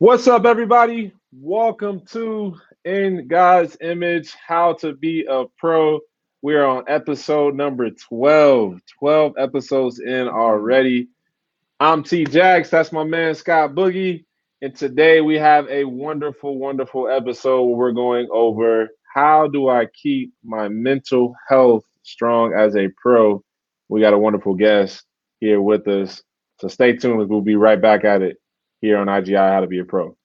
What's up, everybody? Welcome to In God's Image How to Be a Pro. We're on episode number 12. 12 episodes in already. I'm T Jax. That's my man, Scott Boogie. And today we have a wonderful, wonderful episode where we're going over how do I keep my mental health strong as a pro. We got a wonderful guest here with us. So stay tuned. We'll be right back at it here on IGI How to Be a Pro.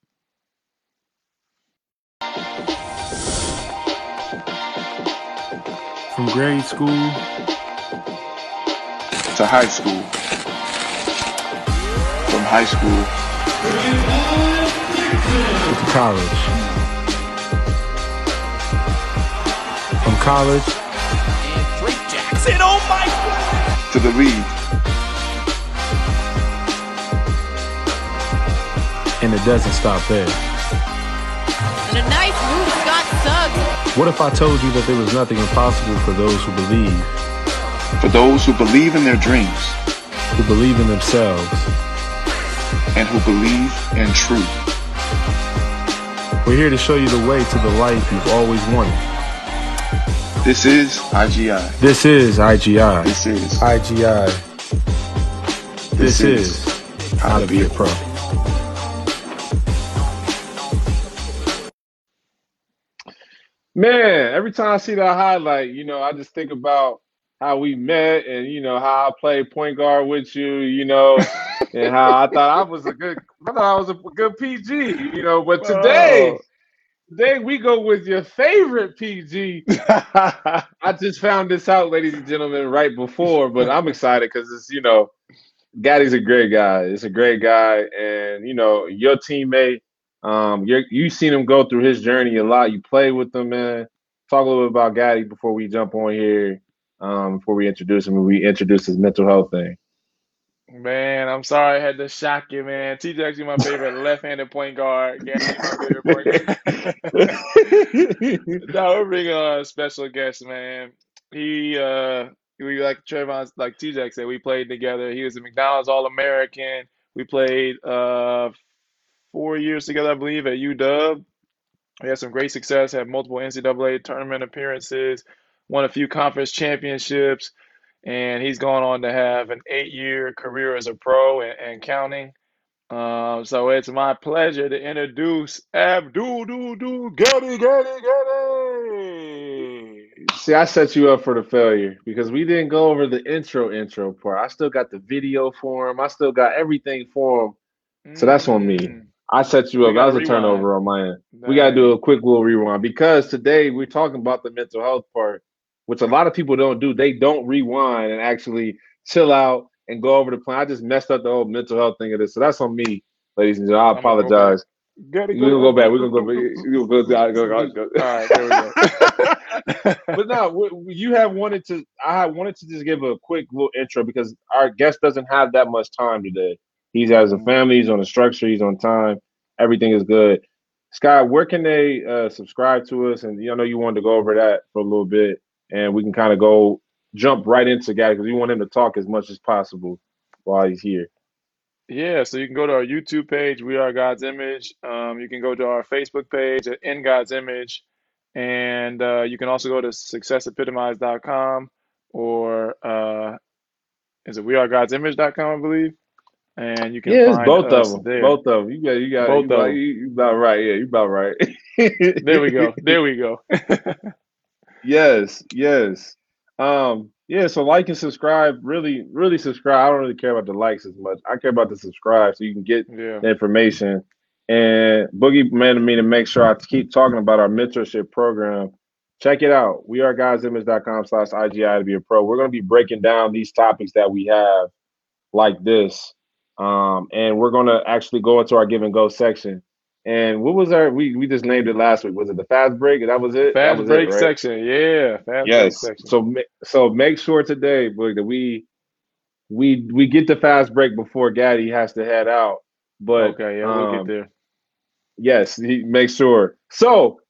From grade school to high school. From high school to college. From college Drake Jackson, oh my god! to the league. And it doesn't stop there. And a nice move, Scott Suggs. What if I told you that there was nothing impossible for those who believe, For those who believe in their dreams who believe in themselves? and who believe in truth. We're here to show you the way to the life you've always wanted. This is IGI. This is IGI. This is IGI. This is how to be a pro. Man, every time I see that highlight, you know, I just think about how we met and you know how I played point guard with you, you know, and how I thought I was a good I thought I was a good PG, you know, but today today we go with your favorite PG. I just found this out, ladies and gentlemen, right before, but I'm excited because it's you know, Gaddy's a great guy. It's a great guy, and you know, your teammate. Um, you you've seen him go through his journey a lot. You play with him, man. Talk a little bit about Gaddy before we jump on here. Um, before we introduce him, and we introduce his mental health thing. Man, I'm sorry I had to shock you, man. TJ actually my favorite left-handed point guard. Gaddy my favorite point guard. now we're bringing on a special guest, man. He uh we like Trayvon like TJ said, we played together. He was a McDonald's All-American. We played uh four years together, I believe, at UW. We had some great success, had multiple NCAA tournament appearances, won a few conference championships and he's going on to have an eight-year career as a pro and, and counting. Um, so it's my pleasure to introduce Abdul Dul Dul Gaddy Gaddy Gaddy. See, I set you up for the failure because we didn't go over the intro intro part. I still got the video for him. I still got everything for him. So that's on me. I set you up. That was a turnover rewind. on my end. We got to do a quick little rewind because today we're talking about the mental health part, which a lot of people don't do. They don't rewind and actually chill out and go over the plan. I just messed up the whole mental health thing of this. So that's on me, ladies and gentlemen. I go apologize. We're gonna go back. We're gonna go back. We're gonna go, go, go, go, go. All right, there we go. but no, you have wanted to. I wanted to just give a quick little intro because our guest doesn't have that much time today. He has a mm-hmm. family. He's on a structure. He's on time. Everything is good. Scott, where can they uh, subscribe to us? And you know, you wanted to go over that for a little bit, and we can kind of go jump right into Gaddy because we want him to talk as much as possible while he's here. Yeah, so you can go to our YouTube page, We Are God's Image. Um, you can go to our Facebook page In God's Image. And uh, you can also go to successepitomize.com or uh, is it wearegodsimage.com, I believe? And you can Yeah, it's find both of them. there. Both of them. You got. You got. Both you, of about, them. you, you about right. Yeah, you about right. There we go. There we go. Yes, yes. Um, yeah, so like and subscribe. Really, really subscribe. I don't really care about the likes as much. I care about the subscribe so you can get Yeah. the information. And Boogie demanded me to make sure I keep talking about our mentorship program. Check it out. We are guysimage.com slash IGI to be a pro. We're going to be breaking down these topics that we have like this. Um, and we're going to actually go into our give and go section. And what was our, we, we just named it last week. Was it the fast break? That was it? Fast was break it, right? section. Yeah. Fast break Yes. section. So so make sure today, boy, that we we we get the fast break before Gaddy has to head out. But okay, yeah, we'll um, get there. yes, he make sure. So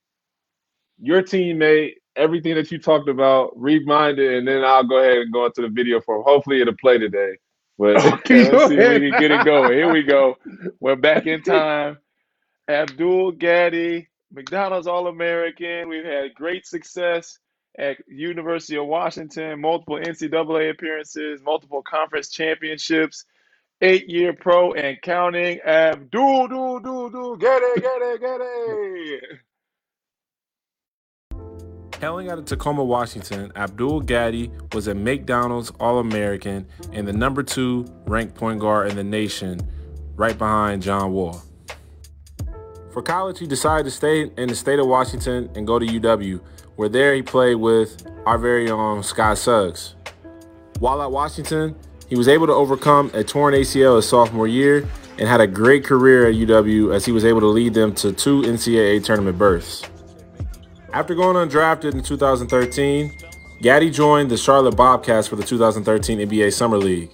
your teammate, everything that you talked about, remind it, and then I'll go ahead and go into the video for him. Hopefully it'll play today. But Okay, let's see if ahead. we can get it going. Here we go. We're back in time. Abdul Gaddy, McDonald's All American. We've had great success at University of Washington, multiple NCAA appearances, multiple conference championships, eight year pro and counting. Abdul, do, do, do, get it, get it, get it. Hailing out of Tacoma, Washington, Abdul Gaddy was a McDonald's All American and the number two ranked point guard in the nation, right behind John Wall. For college, he decided to stay in the state of Washington and go to UW, where there he played with our very own Scott Suggs. While at Washington, he was able to overcome a torn ACL his sophomore year and had a great career at UW as he was able to lead them to two NCAA tournament berths. After going undrafted in 2013, Gaddy joined the Charlotte Bobcats for the 2013 NBA Summer League.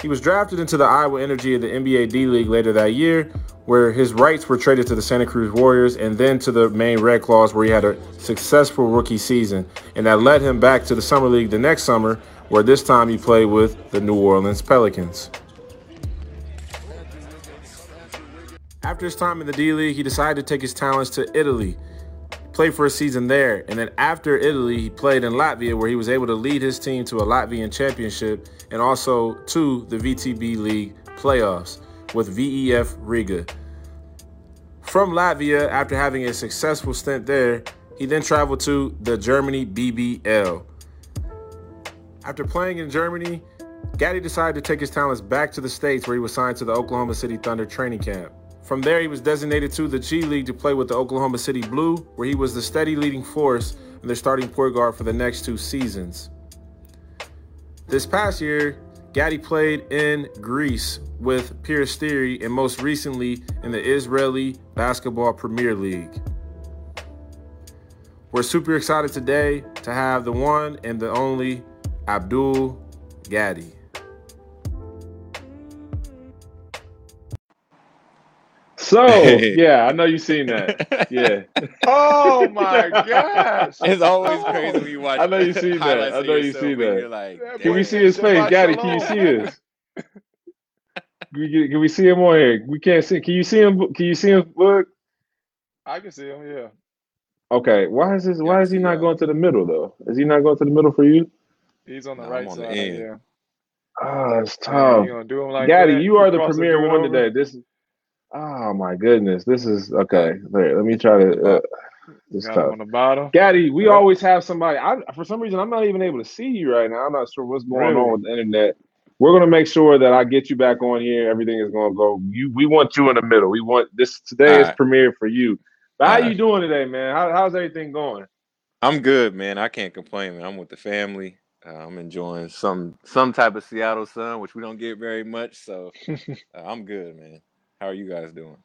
He was drafted into the Iowa Energy of the NBA D League later that year, where his rights were traded to the Santa Cruz Warriors and then to the Maine Red Claws, where he had a successful rookie season. And that led him back to the Summer League the next summer, where this time he played with the New Orleans Pelicans. After his time in the D League, he decided to take his talents to Italy played for a season there. And then after Italy, he played in Latvia, where he was able to lead his team to a Latvian championship and also to the VTB League playoffs with VEF Riga. From Latvia, after having a successful stint there, he then traveled to the Germany BBL. After playing in Germany, Gaddy decided to take his talents back to the States where he was signed to the Oklahoma City Thunder training camp. From there, he was designated to the G League to play with the Oklahoma City Blue, where he was the steady leading force and their starting point guard for the next two seasons. This past year, Gaddy played in Greece with Peristeri and most recently in the Israeli Basketball Premier League. We're super excited today to have the one and the only Abdul Gaddy. So yeah, I know you've seen that. Yeah. Oh my gosh. It's always crazy when you watch. I know you see that. I know you yourself see that. You're like, Yeah, Can we see his face, Shabbat Gaddy? Can you see shalom. this? Can we, get- can we see him on here? We can't see. Can you see him? Can you see him? Look. I can see him, yeah. Okay. Why is this? Why is he not going to the middle though? Is he not going to the middle for you? He's on the No, right on side, end. yeah. Ah, it's Man, tough. you gonna do him like Gaddy, that? you are the premier do one over? today. This is. Oh my goodness, this is okay. Wait, let me try to. Uh, this Got tough. on the bottom. Gaddy, we Yeah. always have somebody. I, for some reason, I'm not even able to see you right now. I'm not sure what's going Really? on with the internet. We're gonna make sure that I get you back on here. Everything is gonna go. You, we want you in the middle. We want this today is Alright. premiere for you. But how you doing today, man? How, how's everything going? I'm good, man. I can't complain, man. I'm with the family. Uh, I'm enjoying some some type of Seattle sun, which we don't get very much. So uh, I'm good, man. How are you guys doing?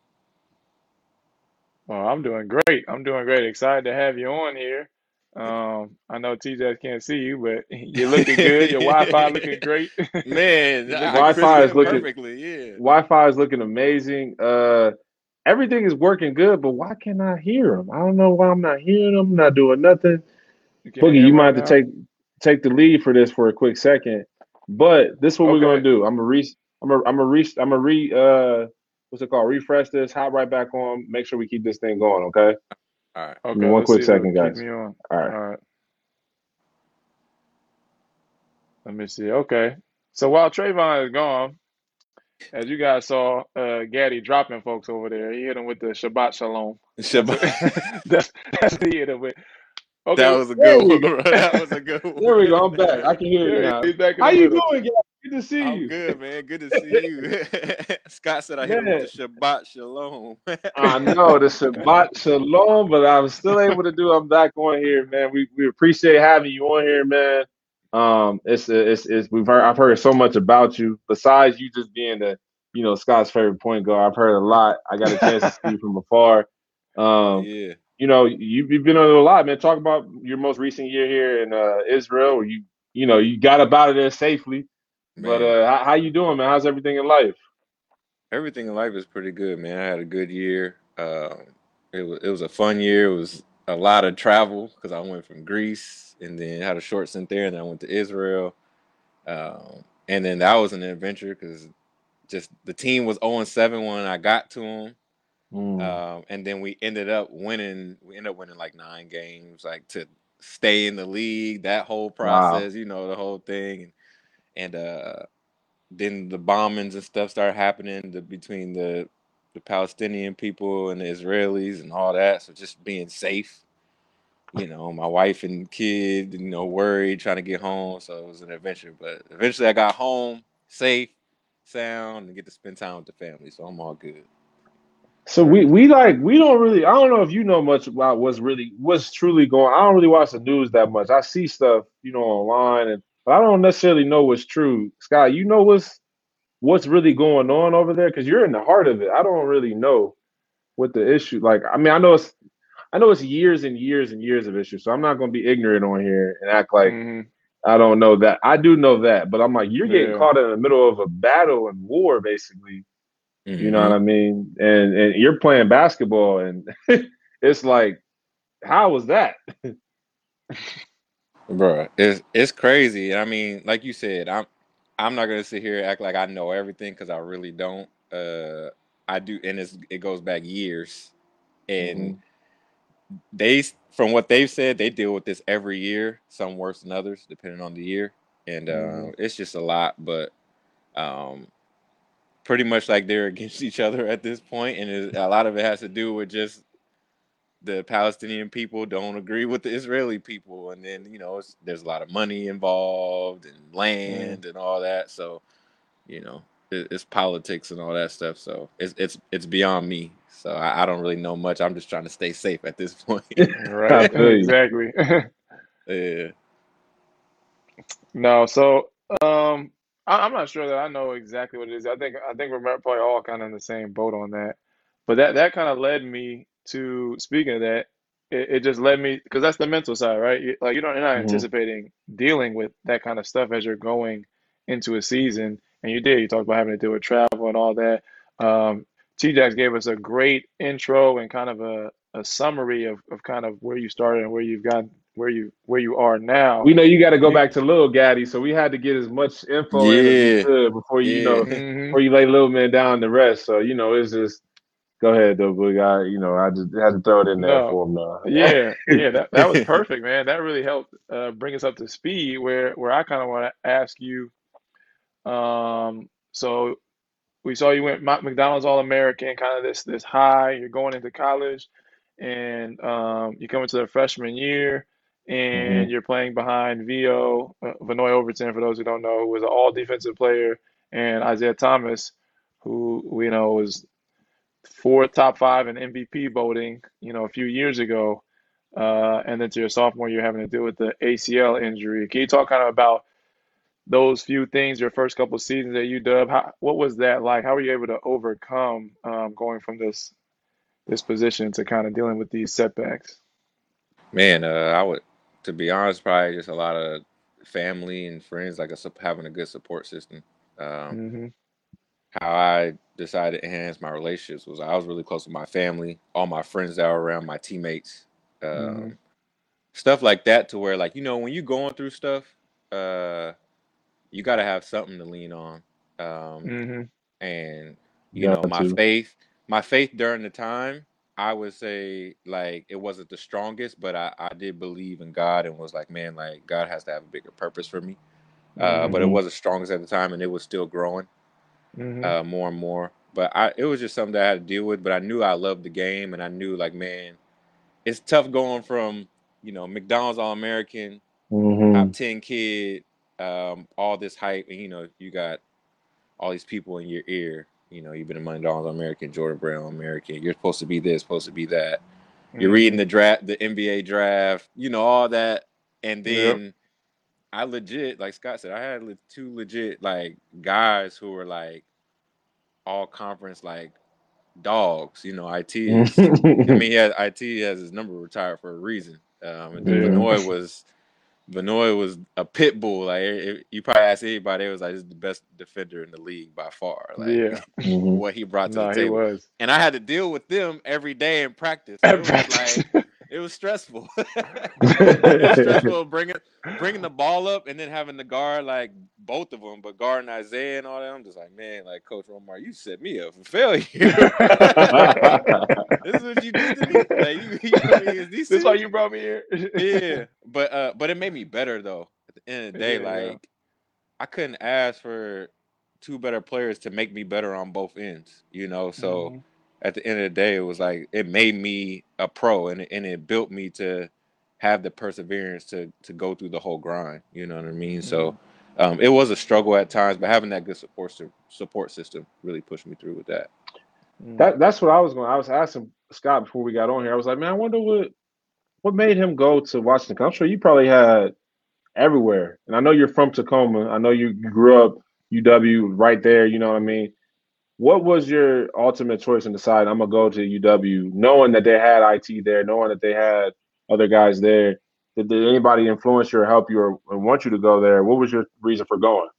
Well, I'm doing great. I'm doing great. Excited to have you on here. Um, I know TJ can't see you, but you're looking good. Your Wi-Fi looking great. Man, Wi-Fi is looking- perfectly. Yeah. Wi-Fi is looking amazing. Uh, everything is working good, but why can't I hear them? I don't know why I'm not hearing him. not doing nothing. You Boogie, you might right have to take take the lead for this for a quick second. But this is what we're gonna do. I'm gonna re I'm gonna I'm gonna re I'm gonna re uh what's it called? Refresh this, hop right back on, make sure we keep this thing going, okay? All right. Okay, me one quick see if second, keep guys. me on. All right. All right. Let me see. Okay. So while Trayvon is gone, as you guys saw, uh, Gaddy dropping folks over there. He hit him with the Shabbat Shalom. Shabbat. that's that's what he hit him with. Okay. That was a good one, That was a good one. There we go. I'm back. I can hear you now. he's back in How you middle. doing, guys? Good to see I'm you. good, man. Good to see you. Scott said I hit him with the Shabbat Shalom. I know the Shabbat Shalom, but I was still able to do. I'm back on here, man. We we appreciate having you on here, man. Um, it's it's it's we've heard I've heard so much about you. Besides you just being the you know Scott's favorite point guard, I've heard a lot. I got a chance to see you from afar. Um, yeah. you know you, you've been on a lot, man. Talk about your most recent year here in uh, Israel, where you you know you got up out of there safely. But uh, how, how you doing, man? How's everything in life? Everything in life is pretty good, man. I had a good year. Um, it was it was a fun year. It was a lot of travel because I went from Greece and then had a short stint there, and then I went to Israel. Um, and then that was an adventure because just the team was 0 7 when I got to them. Mm. Um, and then we ended up winning. We ended up winning like nine games, like to stay in the league. That whole process, you know, the whole thing, and and uh, then the bombings and stuff started happening between the the Palestinian people and the Israelis and all that. So just being safe, you know, my wife and kid, you know, worried trying to get home. So it was an adventure. But eventually, I got home safe, sound, and get to spend time with the family. So I'm all good. So we we like we don't really I don't know if you know much about what's really what's truly going. I don't really watch the news that much. I see stuff, you know, online and but I don't necessarily know what's true. Scott, you know what's what's really going on over there because you're in the heart of it. I don't really know what the issue. Like, I mean, I know it's I know it's years and years and years of issues. So I'm not going to be ignorant on here and act like hmm I don't know that. I do know that, but I'm like you're getting Yeah. caught in the middle of a battle and war, basically. You know Mhm. what I mean? And and you're playing basketball, and it's like, how was that? Bro, it's it's crazy. I mean, like you said, I'm I'm not gonna sit here and act like I know everything because I really don't. Uh, I do, and it's it goes back years, and they, from what they've said, they deal with this every year. Some worse than others, depending on the year, and uh, Mhm. it's just a lot. But um, pretty much like they're against each other at this point, and it, a lot of it has to do with just the Palestinian people don't agree with the Israeli people, and then you know it's, there's a lot of money involved and land and all that. So you know it, it's politics and all that stuff. So it's it's it's beyond me. So I, I don't really know much. I'm just trying to stay safe at this point. Right. Exactly. yeah. No, so um, I, I'm not sure that I know exactly what it is. I think I think we're probably all kind of in the same boat on that. But that that kind of led me to speaking of that, it, it just led me because that's the mental side, right? You, like you don't you're not Mhm. anticipating dealing with that kind of stuff as you're going into a season, and you did. You talked about having to deal with travel and all that. Um, T-Jax gave us a great intro and kind of a, a summary of, of kind of where you started and where you've gotten where you where you are now. We know you got to go You- back to Lil Gaddy, so we had to get as much info in as we could before you, you know Yeah. Mhm. before you lay Lil Man down the rest. So you know it's just go ahead though, big guy. You know I just had to throw it in there No. for him now. Yeah, yeah, that, that was perfect, man. That really helped uh, bring us up to speed. Where where I kind of want to ask you, um, so we saw you went Mc- McDonald's All American, kind of this this high. You're going into college, and um, you come into the freshman year, and you're playing behind Vo uh, Venoy Overton. For those who don't know, who was an All Defensive Player, and Isaiah Thomas, who we know was four top five in MVP voting, you know, a few years ago. Uh, and then to your sophomore year having to deal with the ACL injury. Can you talk kind of about those few things, your first couple seasons at UW? How, what was that like? How were you able to overcome um, going from this this position to kind of dealing with these setbacks? Man, uh, I would, to be honest, probably just a lot of family and friends, like a, having a good support system. Um, hmm how I decided to enhance my relationships was I was really close with my family, all my friends that were around, my teammates, um, Mhm. stuff like that. To where, like, you know, when you're going through stuff, uh, you got to have something to lean on. Um, hmm and you know, my to. faith, my faith during the time, I would say like it wasn't the strongest, but I, I did believe in God and was like, man, like God has to have a bigger purpose for me. Uh, but it Mhm. wasn't strongest at the time, and it was still growing hmm uh, more and more. But I, it was just something that I had to deal with. But I knew I loved the game, and I knew like, man, it's tough going from you know McDonald's All American, Mhm. top ten kid, um, all this hype, and you know you got all these people in your ear. You know, you've been a McDonald's All American, Jordan Brand All American. You're supposed to be this, supposed to be that. You're reading the draft, the NBA draft, you know, all that, and Yep. I legit, like Scott said, I had two legit like guys who were like all conference like dogs. You know, IT is. I mean, he has IT has his number retired for a reason. Um, and Yeah. Venoy was Venoy was a pit bull. Like if you probably ask anybody, it was like the best defender in the league by far. Like Yeah. Mhm. what he brought to No, the he table, and I had to deal with them every day in practice. At practice. like it was stressful. it was stressful bringing bringing the ball up and then having the guard like both of them, but guarding Isaiah and all that. I'm just like, man, like Coach Romar, you set me up for failure. this is what you did to me. Like you, you know, is This why you brought me here. yeah, but uh, but it made me better though. At the end of the day, Yeah, yeah. like I couldn't ask for two better players to make me better on both ends. You know, so Mhm. At the end of the day, it was like it made me a pro, and it, and it built me to have the perseverance to to go through the whole grind. You know what I mean? So um, it was a struggle at times, but having that good support support system really pushed me through with that. That that's what I was going. I was asking Scott before we got on here. I was like, man, I wonder what what made him go to Washington. I'm sure you probably had everywhere. And I know you're from Tacoma. I know you you grew up UW right there. You know what I mean. What was your ultimate choice in deciding I'm gonna go to UW, knowing that they had IT there, knowing that they had other guys there? Did, did anybody influence you or help you or, or want you to go there? What was your reason for going?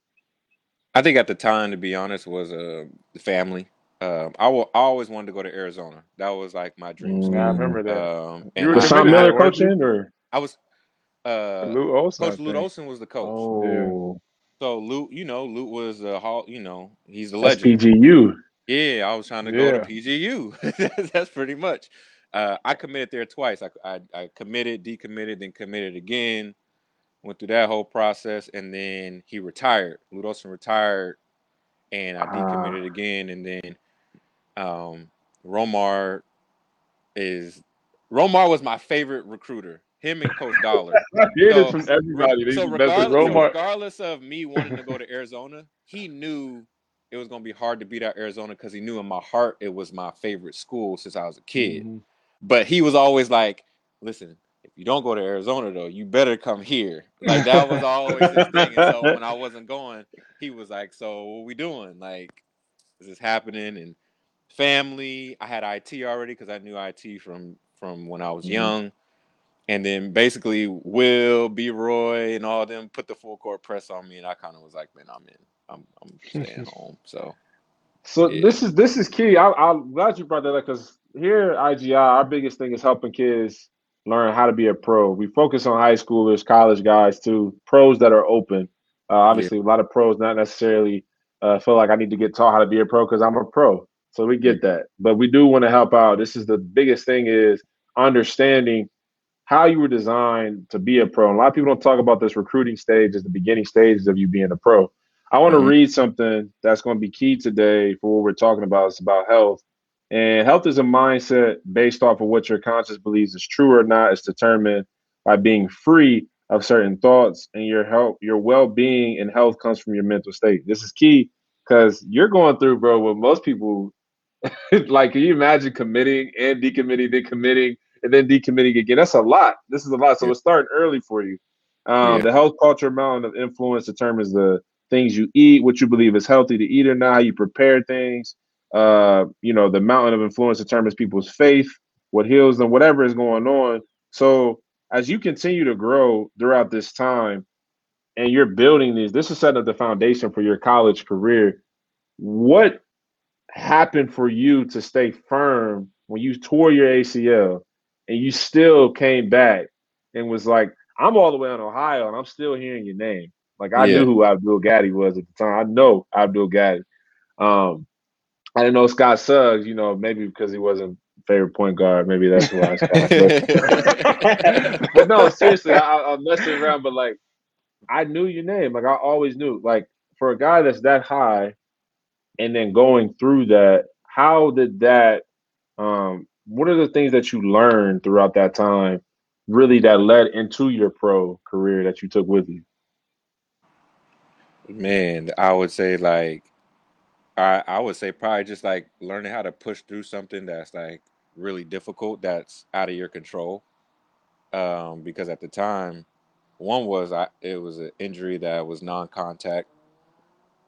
I think at the time, to be honest, was uh, family. Um, I wa- I always wanted to go to Arizona. That was like my dream Mm. school. Yeah, I remember that. Um, You were I, Was Sean Miller coaching or I was uh, Lute Olson, Coach Lute think. Olson was the coach. oh So Lute, you know, Lute was a hall. You know, he's the that's legend. PGU. Yeah, I was trying to go to PGU. That's- That's pretty much. Uh, I committed there twice. I, I I committed, decommitted, then committed again. Went through that whole process, and then he retired. Lute Olson retired, and I Ah. decommitted again, and then um, Romar is Romar was my favorite recruiter. Him and Coach Dollar. I hear So, this from everybody. They so used to mess with regardless, regardless of me wanting to go to Arizona, he knew it was going to be hard to beat out Arizona because he knew in my heart it was my favorite school since I was a kid. Mm-hmm. But he was always like, "Listen, if you don't go to Arizona though, you better come here." Like that was always his thing. And so when I wasn't going, he was like, "So what we doing? Like, is this happening?" And family, I had IT already because I knew IT from from when I was Mhm. young. And then basically Will, B Roy, and all them put the full court press on me, and I kind of was like, "Man, I'm in. I'm I'm staying home." So So Yeah. this is this is key. I, I'm glad you brought that up because here at IGI, our biggest thing is helping kids learn how to be a pro. We focus on high schoolers, college guys too, pros that are open. Uh, obviously, a lot of pros not necessarily uh, feel like I need to get taught how to be a pro because I'm a pro. So we get that, but we do want to help out. This is the biggest thing is understanding how you were designed to be a pro. And a lot of people don't talk about this recruiting stage as the beginning stages of you being a pro. I want to Mhm. read something that's going to be key today for what we're talking about. It's about health. And health is a mindset based off of what your conscience believes is true or not. It's determined by being free of certain thoughts, and your health, your well-being and health comes from your mental state. This is key because you're going through, bro, what most people like. Can you imagine committing and decommitting, then committing, and then decommitting again? That's a lot. This is a lot. So Yeah. it's starting early for you. Um, Yeah. The health culture mountain of influence determines the things you eat, what you believe is healthy to eat or not, how you prepare things. Uh, you know, the mountain of influence determines people's faith, what heals them, whatever is going on. So as you continue to grow throughout this time and you're building these, this is setting up the foundation for your college career. What happened for you to stay firm when you tore your ACL and you still came back and was like, I'm all the way in Ohio and I'm still hearing your name. Like I Yeah. knew who Abdul Gaddy was at the time. I know Abdul Gaddy. Um, I didn't know Scott Suggs, you know, maybe because he wasn't favorite point guard. Maybe that's why. Scott. But, but no, seriously, I, I'm messing around. But like, I knew your name. Like I always knew. Like for a guy that's that high, and then going through that, how did that? Um, what are the things that you learned throughout that time, really that led into your pro career that you took with you? Man, I would say like I I would say probably just like learning how to push through something that's like really difficult that's out of your control. Um, because at the time, one was I it was an injury that was non-contact.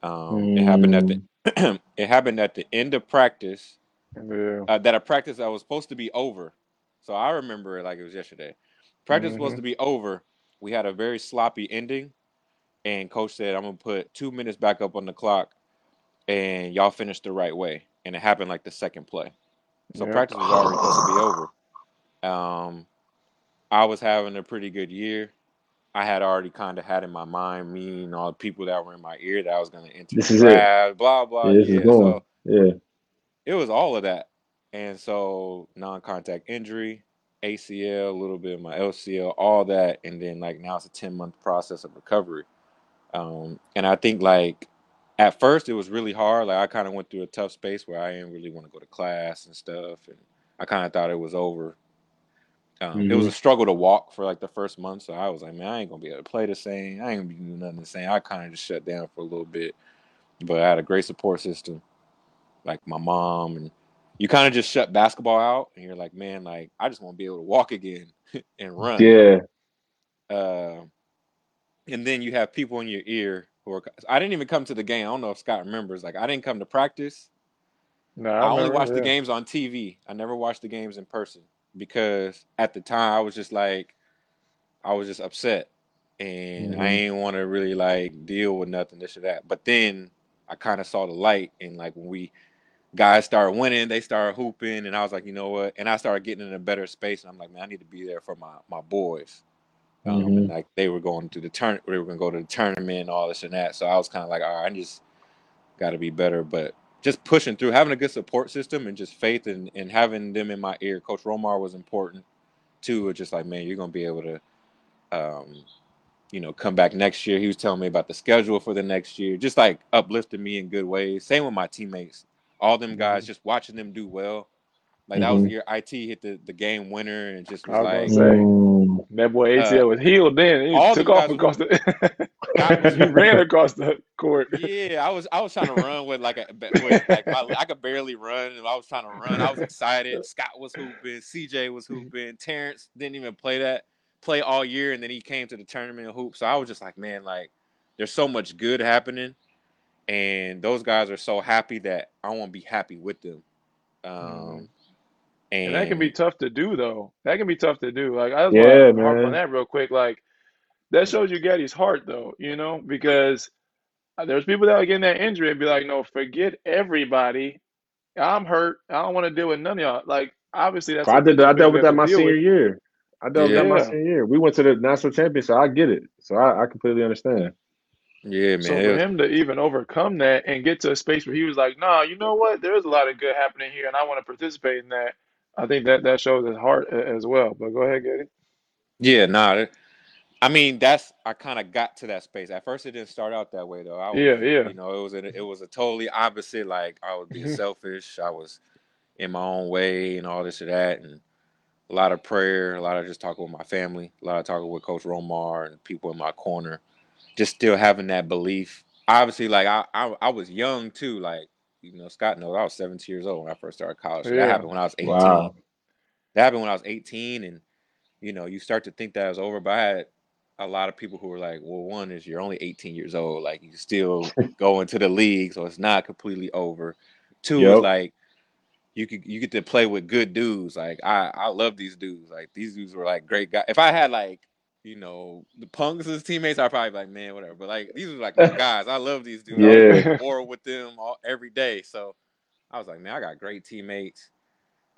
Um, it happened at the it happened at the end of practice. Yeah. Uh, that a practice that was supposed to be over. So I remember it like it was yesterday. Practice was supposed to be over. We had a very sloppy ending, and coach said, "I'm gonna put two minutes back up on the clock, and y'all finish the right way." And it happened like the second play. So Yeah. practice was already supposed to be over. Um, I was having a pretty good year. I had already kind of had in my mind me and all the people that were in my ear that I was gonna enter This is it. blah blah. Yeah, this is yeah, going. so Yeah. It was all of that. and so non-contact injury, ACL, a little bit of my LCL, all that, and then like now it's a ten month process of recovery. Um, and I think like at first it was really hard. Like I kind of went through a tough space where I didn't really want to go to class and stuff, and I kind of thought it was over. Um, It was hmm a struggle to walk for like the first month, so I was like, man, I ain't gonna be able to play the same. I ain't gonna be doing nothing the same. I kind of just shut down for a little bit, but I had a great support system, like my mom, and you kind of just shut basketball out, and you're like, man, like I just want to be able to walk again and run. Yeah. Uh, and then you have people in your ear who are. I didn't even come to the game. I don't know if Scott remembers. Like I didn't come to practice. No, I I only remember. watched the games on TV. I never watched the games in person because at the time I was just like, I was just upset, and I hmm ain't want to really like deal with nothing this or that. But then I kind of saw the light, and like when we guys started winning, they started hooping, and I was like, you know what? And I started getting in a better space, and I'm like, man, I need to be there for my my boys. Um, hmm and like they were going to the turn, they were gonna go to the tournament, all this and that. So I was kind of like, all right, I just got to be better. But just pushing through, having a good support system, and just faith, and and having them in my ear. Coach Romar was important too. It's just like, man, you're gonna be able to, um, you know, come back next year. He was telling me about the schedule for the next year, just like uplifting me in good ways. Same with my teammates, all them guys, Mhm. just watching them do well. Like that was hmm the year IT hit the, the game winner and just was I was like, say mm that boy uh, ACL was healed. Then he all took them off across hooping. the. Scott was he ran across the court. Yeah, I was I was trying to run with like a with like my, I could barely run and I was trying to run. I was excited. Scott was hooping, CJ was hooping, Terrence didn't even play that play all year and then he came to the tournament and hoop. So I was just like, man, like there's so much good happening and those guys are so happy that I want to be happy with them. Mhm. Um And that can be tough to do, though. That can be tough to do. Like I just Yeah, want to harp on that real quick. Like that shows you Gaddy's heart, though. You know, because there's people that are getting that injury and be like, no, forget everybody. I'm hurt. I don't want to deal with none of y'all. Like obviously that's I a did. that's a I big dealt with that my senior with. year. I dealt with that my senior year. We went to the national championship. So I get it. So I, I completely understand. Yeah, man. So for him to even overcome that and get to a space where he was like, "Nah, you know what? There is a lot of good happening here, and I want to participate in that." I think that that shows his heart a- as well. But go ahead, Gaddy. yeah, nah, I mean, that's I kind of got to that space. At first, it didn't start out that way though. I Yeah, was, yeah. you know, it was a, it was a totally opposite. Like I was being mm-hmm. selfish. I was in my own way and all this or that, and a lot of prayer, a lot of just talking with my family, a lot of talking with Coach Romar and people in my corner. Just still having that belief. Obviously, like I, I, I was young too. Like you know, Scott knows I was 17 years old when I first started college. So that happened when I was 18. Wow. That happened when I was 18, and you know, you start to think that it was over. But I had a lot of people who were like, "Well, one is you're only 18 years old, like you still go into the league, so it's not completely over." Two is like you could you get to play with good dudes. Like I I love these dudes. Like these dudes were like great guys. If I had like you know the punks as teammates, I'd probably like, man, whatever. But like these are like guys. I love these dudes. Yeah. more with them all, every day. So I was like, man, I got great teammates.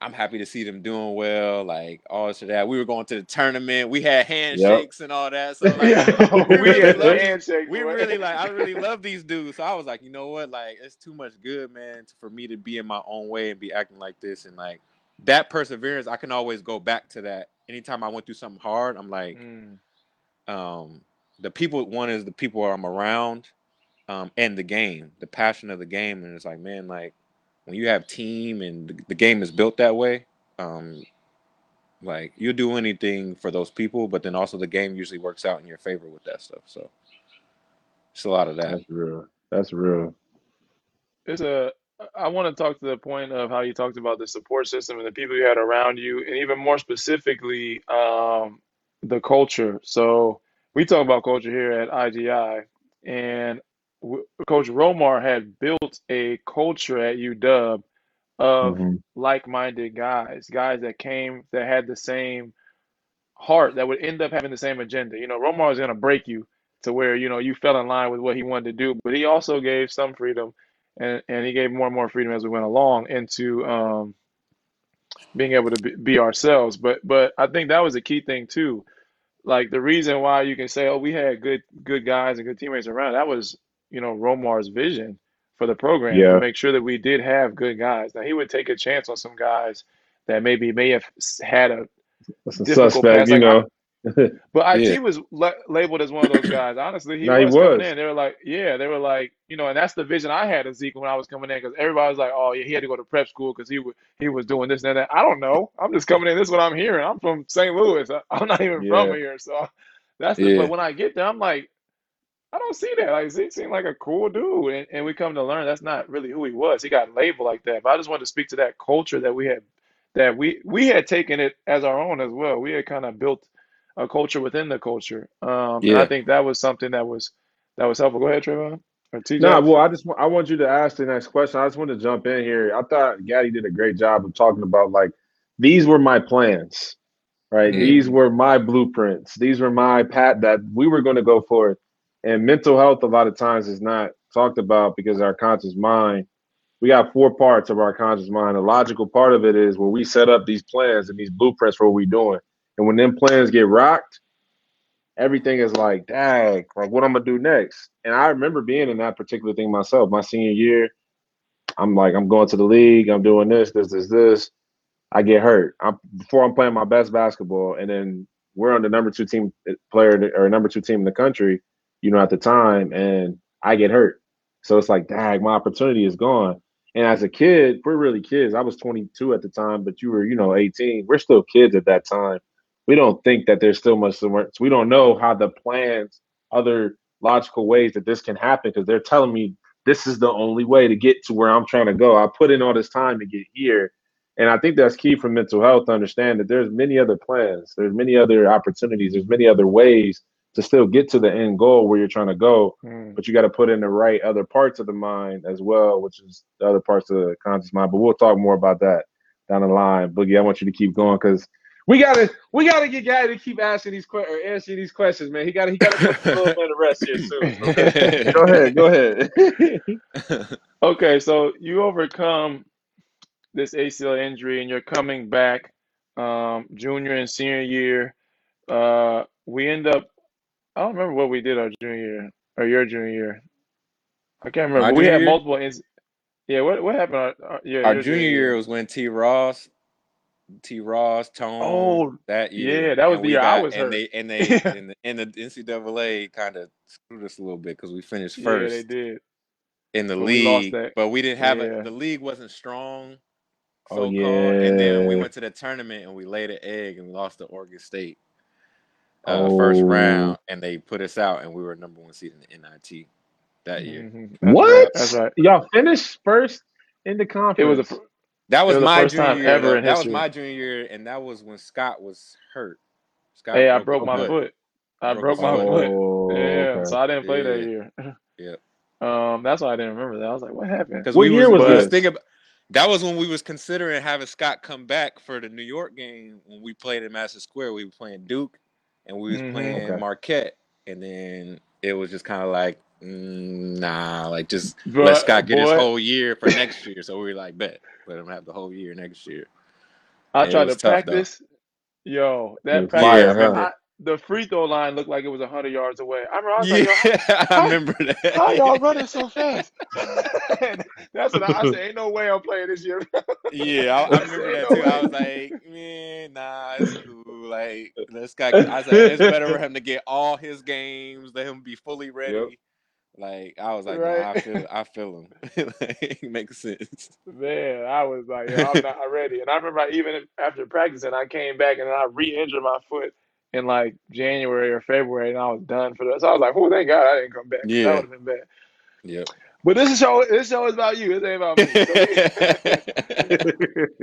I'm happy to see them doing well, like all this that. We were going to the tournament. We had Yep. handshakes and all that. So like we we really love these. We really like. I really love these dudes. So I was like, you know what? Like it's too much good, man, for me to be in my own way and be acting like this. And like that perseverance, I can always go back to that. Anytime I went through something hard, I'm like, Mm. um, the people. One is the people I'm around, um, and the game, the passion of the game, and it's like, man, like when you have team and the, the game is built that way, um, like you'll do anything for those people, but then also the game usually works out in your favor with that stuff. So it's a lot of that. That's real. That's real. It's a. I want to talk to the point of how you talked about the support system and the people you had around you, and even more specifically, um, the culture. So we talk about culture here at IGI, and w- Coach Romar had built a culture at UW of hmm like-minded guys, guys that came that had the same heart, that would end up having the same agenda. You know, Romar was going to break you to where you know you fell in line with what he wanted to do, but he also gave some freedom, and and he gave more and more freedom as we went along into um, being able to be, be ourselves. But but I think that was a key thing too. Like the reason why you can say, oh, we had good good guys and good teammates around. That was you know Romar's vision for the program Yeah. to make sure that we did have good guys. Now he would take a chance on some guys that maybe may have had a That's a suspect, pass. you Like know. but Yeah. Was la labeled as one of those guys. Honestly, he no, he was coming in. They were like, yeah, they were like, you know, and that's the vision I had of Zeke when I was coming in because everybody was like, oh, yeah, he had to go to prep school because he was he was doing this and that. I don't know. I'm just coming in. This is what I'm hearing. I'm from St. Louis. I, I'm not even from here, so that's the. Yeah. But when I get there, I'm like, I don't see that. Like Zeke seemed like a cool dude, and, and we come to learn that's not really who he was. He got labeled like that. But I just wanted to speak to that culture that we had, that we we had taken it as our own as well. We had kind of built a culture within the culture, um, and I think that was something that was that was helpful. Go ahead, Trayvon or T. Nah, well, I just wa- I want you to ask the next question. I just want to jump in here. I thought Gaddy did a great job of talking about like these were my plans, right? Mhm. These were my blueprints. These were my pat that we were going to go for it. And mental health a lot of times is not talked about because our conscious mind. We got four parts of our conscious mind. The logical part of it is where we set up these plans and these blueprints for what we're doing. And when them plans get rocked, everything is like, dang, like what I'm gonna do next. And I remember being in that particular thing myself. My senior year, I'm like, I'm going to the league, I'm doing this, this, this, this. I get hurt. I'm before I'm playing my best basketball, and then we're on the number two team uh, player or number two team in the country, you know, at the time, and I get hurt. So it's like, dang, my opportunity is gone. And as a kid, we're really kids. I was 22 at the time, but you were, you know, 18. We're still kids at that time. We don't think that there's still much. So we don't know how the plans, other logical ways that this can happen because they're telling me this is the only way to get to where I'm trying to go. I put in all this time to get here. And I think that's key for mental health to understand that there's many other plans, there's many other opportunities, there's many other ways to still get to the end goal where you're trying to go. Mm. But you got to put in the right other parts of the mind as well, which is the other parts of the conscious mind. But we'll talk more about that down the line. Boogie, I want you to keep going because we gotta we gotta get guy to keep asking these questions or answering these questions, man. He gotta he gotta put a little bit of rest here soon. Okay? go ahead, go ahead. Okay, so you overcome this ACL injury and you're coming back um, junior and senior year. Uh, we end up, I don't remember what we did our junior year or your junior year. I can't remember. My we had multiple. Ins- yeah, what what happened? Our, our, yeah, Our your junior year was when T. Ross, T. Ross, Tone, Oh, that year. yeah, that was the we year I was and hurt. they and they Yeah. and, the, and the NCAA kind of screwed us a little bit because we finished Yeah, first they did. in the But we lost league, that. but we didn't have Yeah. it. The league wasn't strong, Oh, so called. And then we went to the tournament and we laid an egg and lost to Oregon State uh, first Oh. round, and they put us out, and we were number one seed in the NIT that year. Mhm. That's What? right. That's right. Y'all finished first in the conference. It was a. That was was my first junior time year. ever though. in that was my junior year, and that was when Scott was hurt. Scott Hey, I broke broke my foot. foot. I Broke broke my foot. foot. Oh, Yeah, okay. so I didn't play that year. Yep. Um, that's why I didn't remember that. I was like, what happened? Because we year was, was we was this? thinking about, that was when we was considering having Scott come back for the New York game when we played in Madison Square. We were playing Duke, and we was Mhm. playing Okay. Marquette, and then it was just kind of like, Mm, nah, like just let Scott get his whole year for next year. So we were like, bet, let him have the whole year next year. I And it tried was to tough, though. practice. Yo, It that was practice. Yeah, fire, huh? I, the free throw line looked like it was hundred yards away. I remember. I was like, yo, how- I remember that. how y'all running so fast? That's what I, I said. Ain't no way I'm playing this year. Yeah, I, I remember that too. I was like, man, nah, it's cool. Like, let's got. I said it's better for him to get all his games, let him be fully ready. Like, I was like, nah, I feel, I feel him. like, makes sense. Man, I was like, yo, I'm not ready. And I remember I, even after practicing, I came back and I re-injured my foot in like January or February, and I was done for that. So I was like, oh, thank God I didn't come back. Yeah. That would have been bad. Yep. But this is show. This show is about you. This ain't about me. So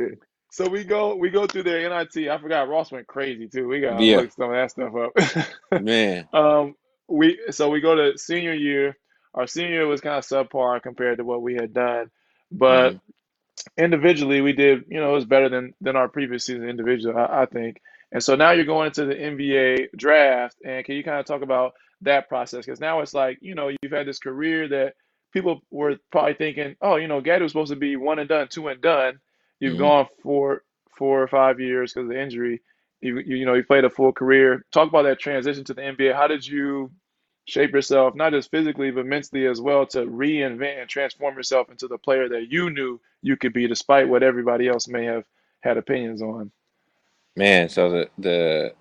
we, so we go. We go through their NIT. I forgot Ross went crazy too. We got to Yeah. look some of that stuff up. Man. Um, we so we go to senior year. Our senior year was kind of subpar compared to what we had done, but Mhm. individually we did. You know, it was better than than our previous season individually, I, I think. And so now you're going into the NBA draft, and can you kind of talk about that process? Because now it's like you know you've had this career that people were probably thinking, oh, you know, Gaddy was supposed to be one and done, two and done. You've Mhm. gone for four or five years because of the injury. You, you you know you played a full career. Talk about that transition to the NBA. How did you shape yourself, not just physically, but mentally as well, to reinvent and transform yourself into the player that you knew you could be, despite what everybody else may have had opinions on. Man, so the the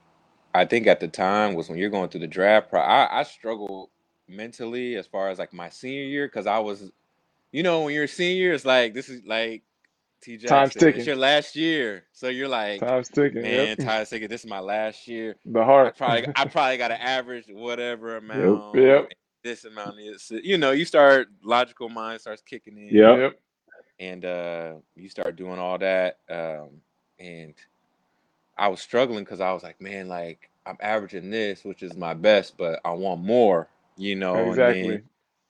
I think at the time was when you're going through the draft. Pro- I I struggled mentally as far as like my senior year because I was, you know, when you're a senior, it's like this is like T Jack Time's said, it's your last year, so you're like, Time's ticking. man, Yep. tired thinking this is my last year. The heart. I probably I probably got to average whatever amount, Yep. this amount is, you know, you start logical mind starts kicking in Yep. Yep. and uh, you start doing all that. Um, and I was struggling because I was like, man, like I'm averaging this, which is my best, but I want more, you know. And Exactly. then,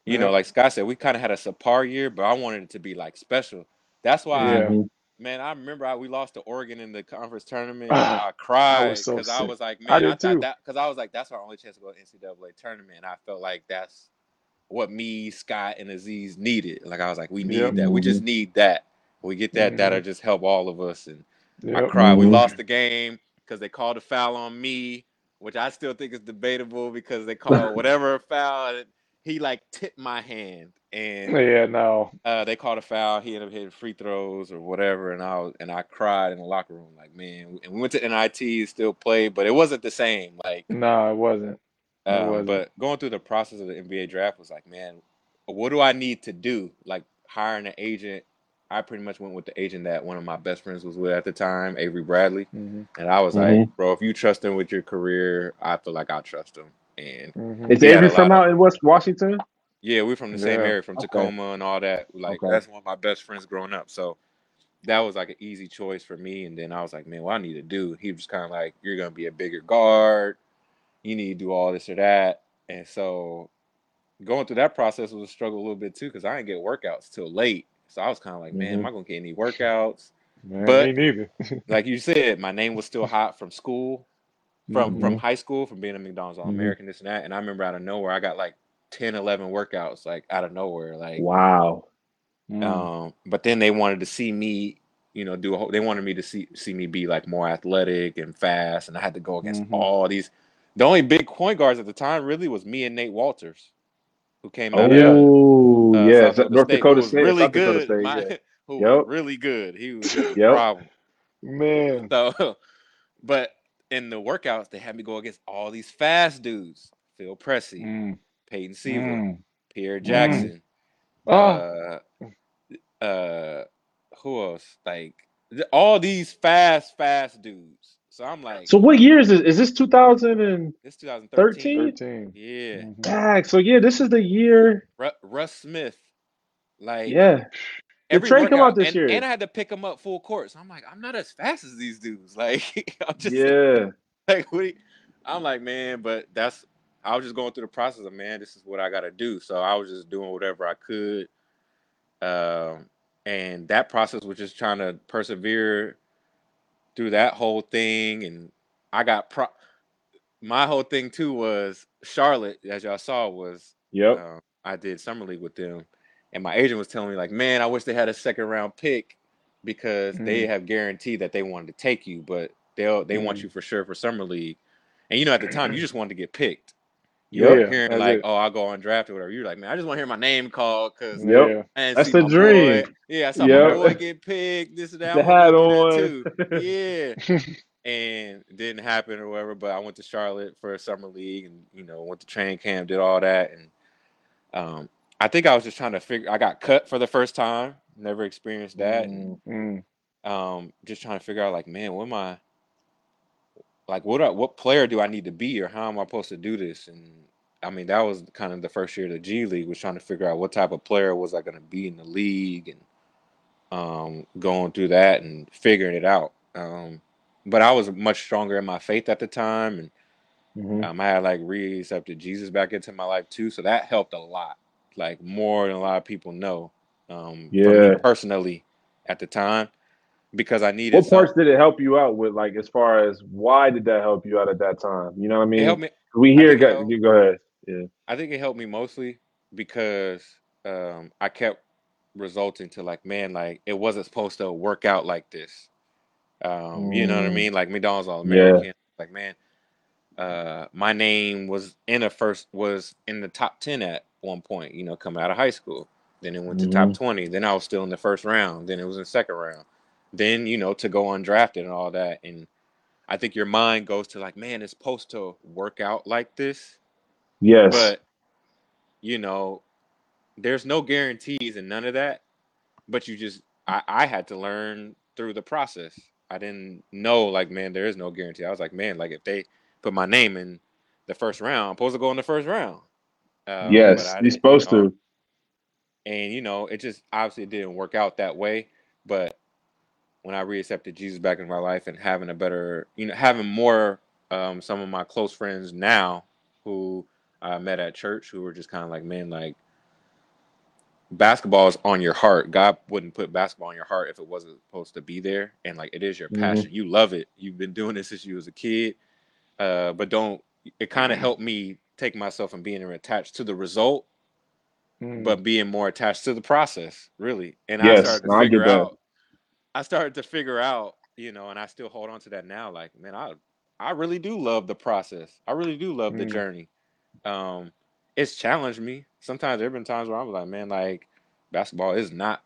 you know, like Scott said, we kind of had a subpar year, but I wanted it to be like special. That's why, I, Yeah. Mhm. man, I remember I, we lost to Oregon in the conference tournament. and I I cried was so because I was like, man, I, did thought too. that because I was like, that's our only chance to go to NCAA tournament. And I felt like that's what me, Scott, and Aziz needed. Like I was like, we need Yep. that. We just need that. We get that. Mhm. That'll just help all of us. And I cried. We Mhm. lost the game because they called a foul on me, which I still think is debatable because they called whatever foul. And he like tipped my hand, and Yeah. No. uh, they called a foul. He ended up hitting free throws or whatever, and I was and I cried in the locker room like, man. And we went to NIT, still played, but it wasn't the same. Like No, it wasn't. It um, wasn't. but going through the process of the NBA draft was like, man, what do I need to do? Like hiring an agent. I pretty much went with the agent that one of my best friends was with at the time, Avery Bradley. Mhm. And I was Mhm. like, bro, if you trust him with your career, I feel like I trust him. And Mhm. Is Avery from lot of- out in West Washington? yeah, we're from the same area, from Okay. Tacoma and all that. Like Okay. that's one of my best friends growing up. So that was like an easy choice for me. And then I was like, man, what I need to do? He was kind of like, you're gonna be a bigger guard. You need to do all this or that. And so going through that process was a struggle a little bit too, because I didn't get workouts till late. So I was kind of like, man, Mhm. am I gonna get any workouts? Man, But- me neither. Like you said, my name was still hot from school, from from Mhm. high school, from being a McDonald's All. American, this and that. And I remember out of nowhere, I got like 10, 11 workouts, like out of nowhere. Like Wow. Mm. um, but then they wanted to see me, you know, do a whole, they wanted me to see see me be like more athletic and fast, and I had to go against Mhm. all these. The only big point guards at the time really was me and Nate Wolters, who came Oh, out yeah. of uh, yeah. South North State, Dakota State. really South good. State. my, yeah. who Yep. really good. He was, he was a Yep. problem. Man. So, but in the workouts, they had me go against all these fast dudes: Phil Pressey, Mm. Peyton Siva, Mm. Pierre Mm. Jackson. Oh. Uh, uh, who else? Like all these fast, fast dudes. So I'm like, So what year is this? Is this 2013? this 2013. 13. Yeah. Dang. So yeah, this is the year. Ru- Russ Smith. Like Yeah. Every Trey come out this and, year? and I had to pick him up full court. So I'm like, I'm not as fast as these dudes. Like I'm just Yeah. like what you- I'm like, man, but that's I was just going through the process of man, this is what I gotta do. So I was just doing whatever I could. Um and that process was just trying to persevere through that whole thing. And I got pro my whole thing too was Charlotte, as y'all saw, was Yep. um, I did summer league with them, and my agent was telling me like, man, I wish they had a second round pick because they Mm. have guaranteed that they wanted to take you, but they'll they want Mm. you for sure for summer league. And you know, at the time, you just wanted to get picked. You Yep. Yeah, hearing like, it. oh, I'll go undrafted or whatever. You're like, man, I just want to hear my name called because Yep. Yeah. I That's the dream. boy. Yeah, I saw Yep. my boy get picked. This and that. The I want hat on. that too. Yeah and it didn't happen or whatever. But I went to Charlotte for a summer league, and you know went to train camp, did all that, and um, I think I was just trying to figure. I got cut for the first time, never experienced that, and Mm. um, just trying to figure out like, man, what am I? Like, what I, what player do I need to be, or how am I supposed to do this? And I mean, that was kind of the first year of the G League was trying to figure out what type of player was I going to be in the league, and um, going through that and figuring it out. Um, but I was much stronger in my faith at the time, and Mhm. um, I had like re-accepted Jesus back into my life too, so that helped a lot, like more than a lot of people know. Um, Yeah. personally, at the time, because I needed What some. parts did it help you out with? Like as far as why did that help you out at that time? You know what I It mean? helped me. We I hear go, helped. you go ahead. Yeah. I think it helped me mostly because um, I kept resulting to like, man, like it wasn't supposed to work out like this. Um, you know what I Mm. mean? Like McDonald's All Yeah. American. Like, man, uh, my name was in a first was in the top ten at one point. You know, coming out of high school. Then it went to top Mhm. twenty. Then I was still in the first round. Then it was in the second round. Then you know to go undrafted and all that. And I think your mind goes to like, man, it's supposed to work out like this, Yes. but you know, there's no guarantees and none of that. But you just, I, I had to learn through the process. I didn't know, like, man, there is no guarantee. I was like, man, like if they put my name in the first round, I'm supposed to go in the first round. Um, yes, you supposed to. and you know, it just obviously it didn't work out that way. But when I reaccepted Jesus back in my life and having a better, you know, having more, um, some of my close friends now who I met at church who were just kind of like, man, like basketball is on your heart. God wouldn't put basketball on your heart if it wasn't supposed to be there. And like it is your hmm passion. You love it. You've been doing this since you was a kid. Uh, but don't it kind of helped me take myself from being attached to the result, Mm. but being more attached to the process, really. And I started to I figure out I started to figure out, you know, and I still hold on to that now. Like, man, I I really do love the process. I really do love the Mm. journey. Um, it's challenged me. Sometimes there have been times where I'm like, man, like basketball is not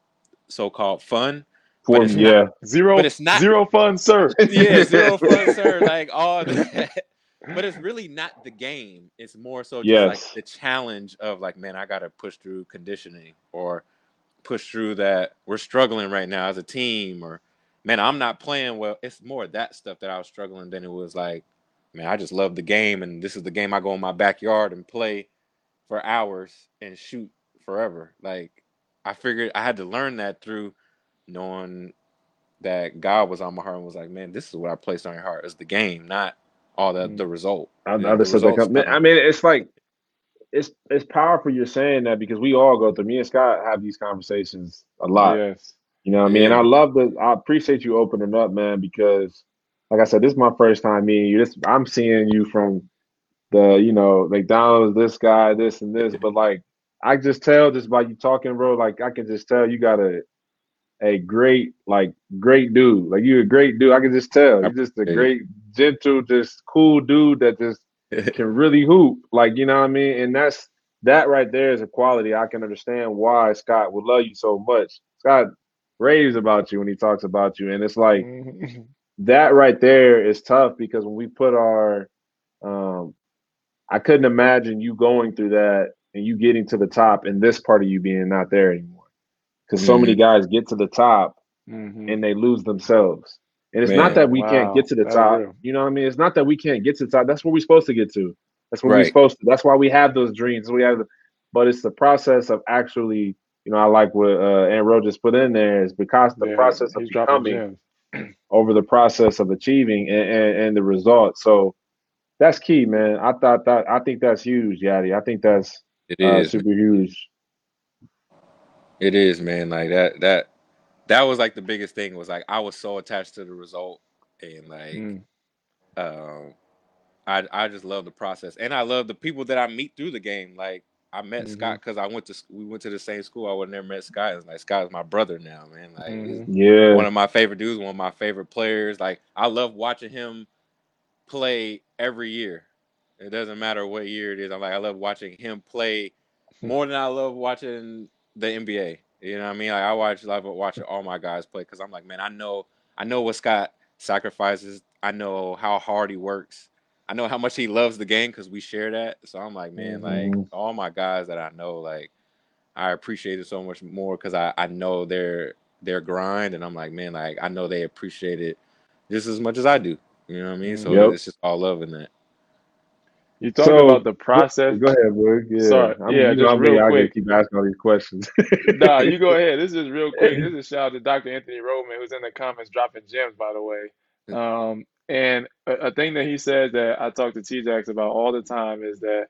so called fun, but For me, not. yeah. Zero, But it's not. zero fun, sir. Yeah, zero fun, sir. Like all that. But it's really not the game. It's more so just like the challenge of like, man, I gotta push through conditioning or push through that we're struggling right now as a team or man, I'm not playing well. It's more that stuff that I was struggling than it was like, man, I just love the game and this is the game I go in my backyard and play for hours and shoot forever. Like I figured I had to learn that through knowing that God was on my heart and was like, man, this is what I placed on your heart is the game, not all the Mm. the result. I, The, I just said that. come- I mean, it's like it's it's powerful you're saying that because we all go through. Me and Scott have these conversations a lot. Yes. You know what I mean? And I love the. I appreciate you opening up, man, because like I said, this is my first time meeting you. This I'm seeing you from the you know McDonald's, this guy, this and this, but like I just tell just by you talking, bro. Like I can just tell you got a a great like great dude. Like you're a great dude. I can just tell I you're just a great, gentle, just cool dude that just can really hoop. Like you know what I mean. And that's that right there is a quality I can understand why Scott would love you so much. Scott raves about you when he talks about you, and it's like Mhm. that right there is tough because when we put our um I couldn't imagine you going through that and you getting to the top and this part of you being not there anymore. Because so many Mm, guys get to the top Mhm. and they lose themselves. And it's not that we can't get to the top. You know what I mean? It's not that we can't get to the top. That's where we're supposed to get to. That's where we're supposed to. That's why we have those dreams. We have, but it's the process of actually. You know, I like what uh, Aaron just put in there is because the Yeah, process of becoming over the process of achieving and, and, and the result. So that's key, man. I thought that I think that's huge, Yadi. I think that's It uh, is, super huge. It is, man. Like that that that was like the biggest thing was like I was so attached to the result and like Mm. um I I just love the process and I love the people that I meet through the game. Like I met Mhm. Scott because I went to we went to the same school. I would never met Scott. It's like Scott is my brother now, man. Like he's Mhm. Yeah. one of my favorite dudes, one of my favorite players. Like I love watching him play every year. It doesn't matter what year it is. I'm like I love watching him play more than I love watching the NBA. You know what I mean? Like I watch love watching all my guys play because I'm like, man, I know I know what Scott sacrifices. I know how hard he works. I know how much he loves the game because we share that. So I'm like, man, like Mhm. all my guys that I know, like I appreciate it so much more because I, I know their their grind and I'm like, man, like I know they appreciate it just as much as I do. You know what I mean? So Yep. it's just all love in that. You talking So about the process? go ahead, bro. Yeah. Sorry, I'm yeah, you know just I'm really real I quick. get keep asking all these questions. Nah, you go ahead. This is real quick. This is shout out to Dr. Anthony Roman, who's in the comments dropping gems, by the way. Um, and a, a thing that he said that I talk to T-Jax about all the time is that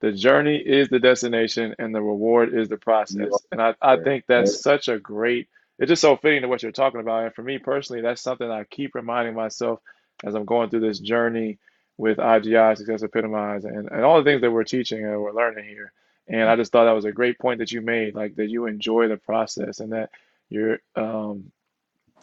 the journey is the destination and the reward is the You process. And I, I are think that's such a great, it's just so fitting to what you're talking about. And for me personally, that's something I keep reminding myself as I'm going through this journey with IGI, Success Epitomize, and, and all the things that we're teaching and we're learning here. And I just thought that was a great point that you made, like that you enjoy the process and that you're, um,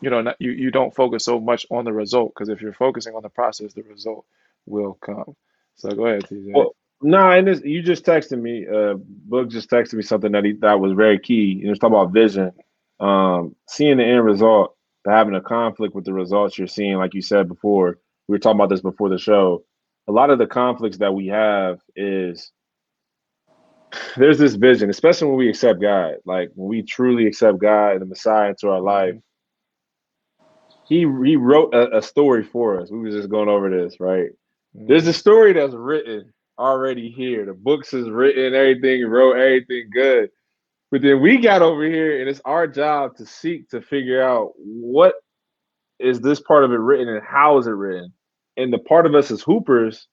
you know, not, you, you don't focus so much on the result because if you're focusing on the process, the result will come. So go ahead, TJ. Well, no, and this, you just texted me. Uh, Book just texted me something that he thought was very key. He was talking about vision, um, seeing the end result, having a conflict with the results you're seeing. Like you said before, we were talking about this before the show. A lot of the conflicts that we have is there's this vision, especially when we accept God. Like when we truly accept God and the Messiah into our life, mm-hmm. he he wrote a, a story for us. We were just going over this, right? Mm-hmm. There's a story that's written already here. The books is written, everything wrote, everything good. But then we got over here, and it's our job to seek to figure out what is this part of it written and how is it written. And the part of us as hoopers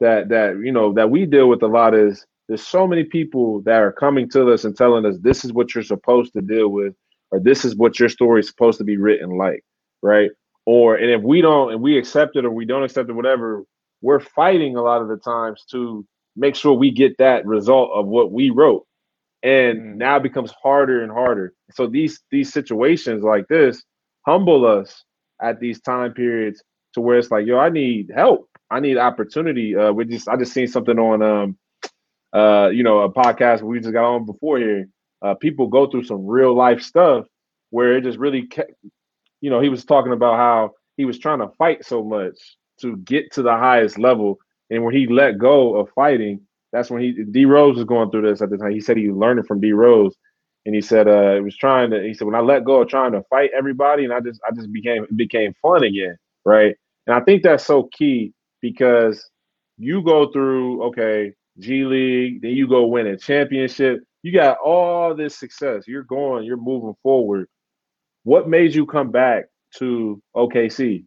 that that you know that we deal with a lot is there's so many people that are coming to us and telling us this is what you're supposed to deal with, or this is what your story is supposed to be written like, right? Or and if we don't and we accept it or we don't accept it, whatever, we're fighting a lot of the times to make sure we get that result of what we wrote and Mm. now it becomes harder and harder so these these situations like this humble us at these time periods to where it's like yo i need help i need opportunity uh we just i just seen something on um uh you know a podcast we just got on before here uh people go through some real life stuff where it just really kept you know he was talking about how he was trying to fight so much to get to the highest level and when he let go of fighting that's when he D Rose was going through this at the time. He said he was learning from D Rose, and he said uh he was trying to. He said when I let go of trying to fight everybody, and I just I just became became fun again, right? And I think that's so key because you go through okay G League, then you go win a championship. You got all this success. You're going, you're moving forward. What made you come back to OKC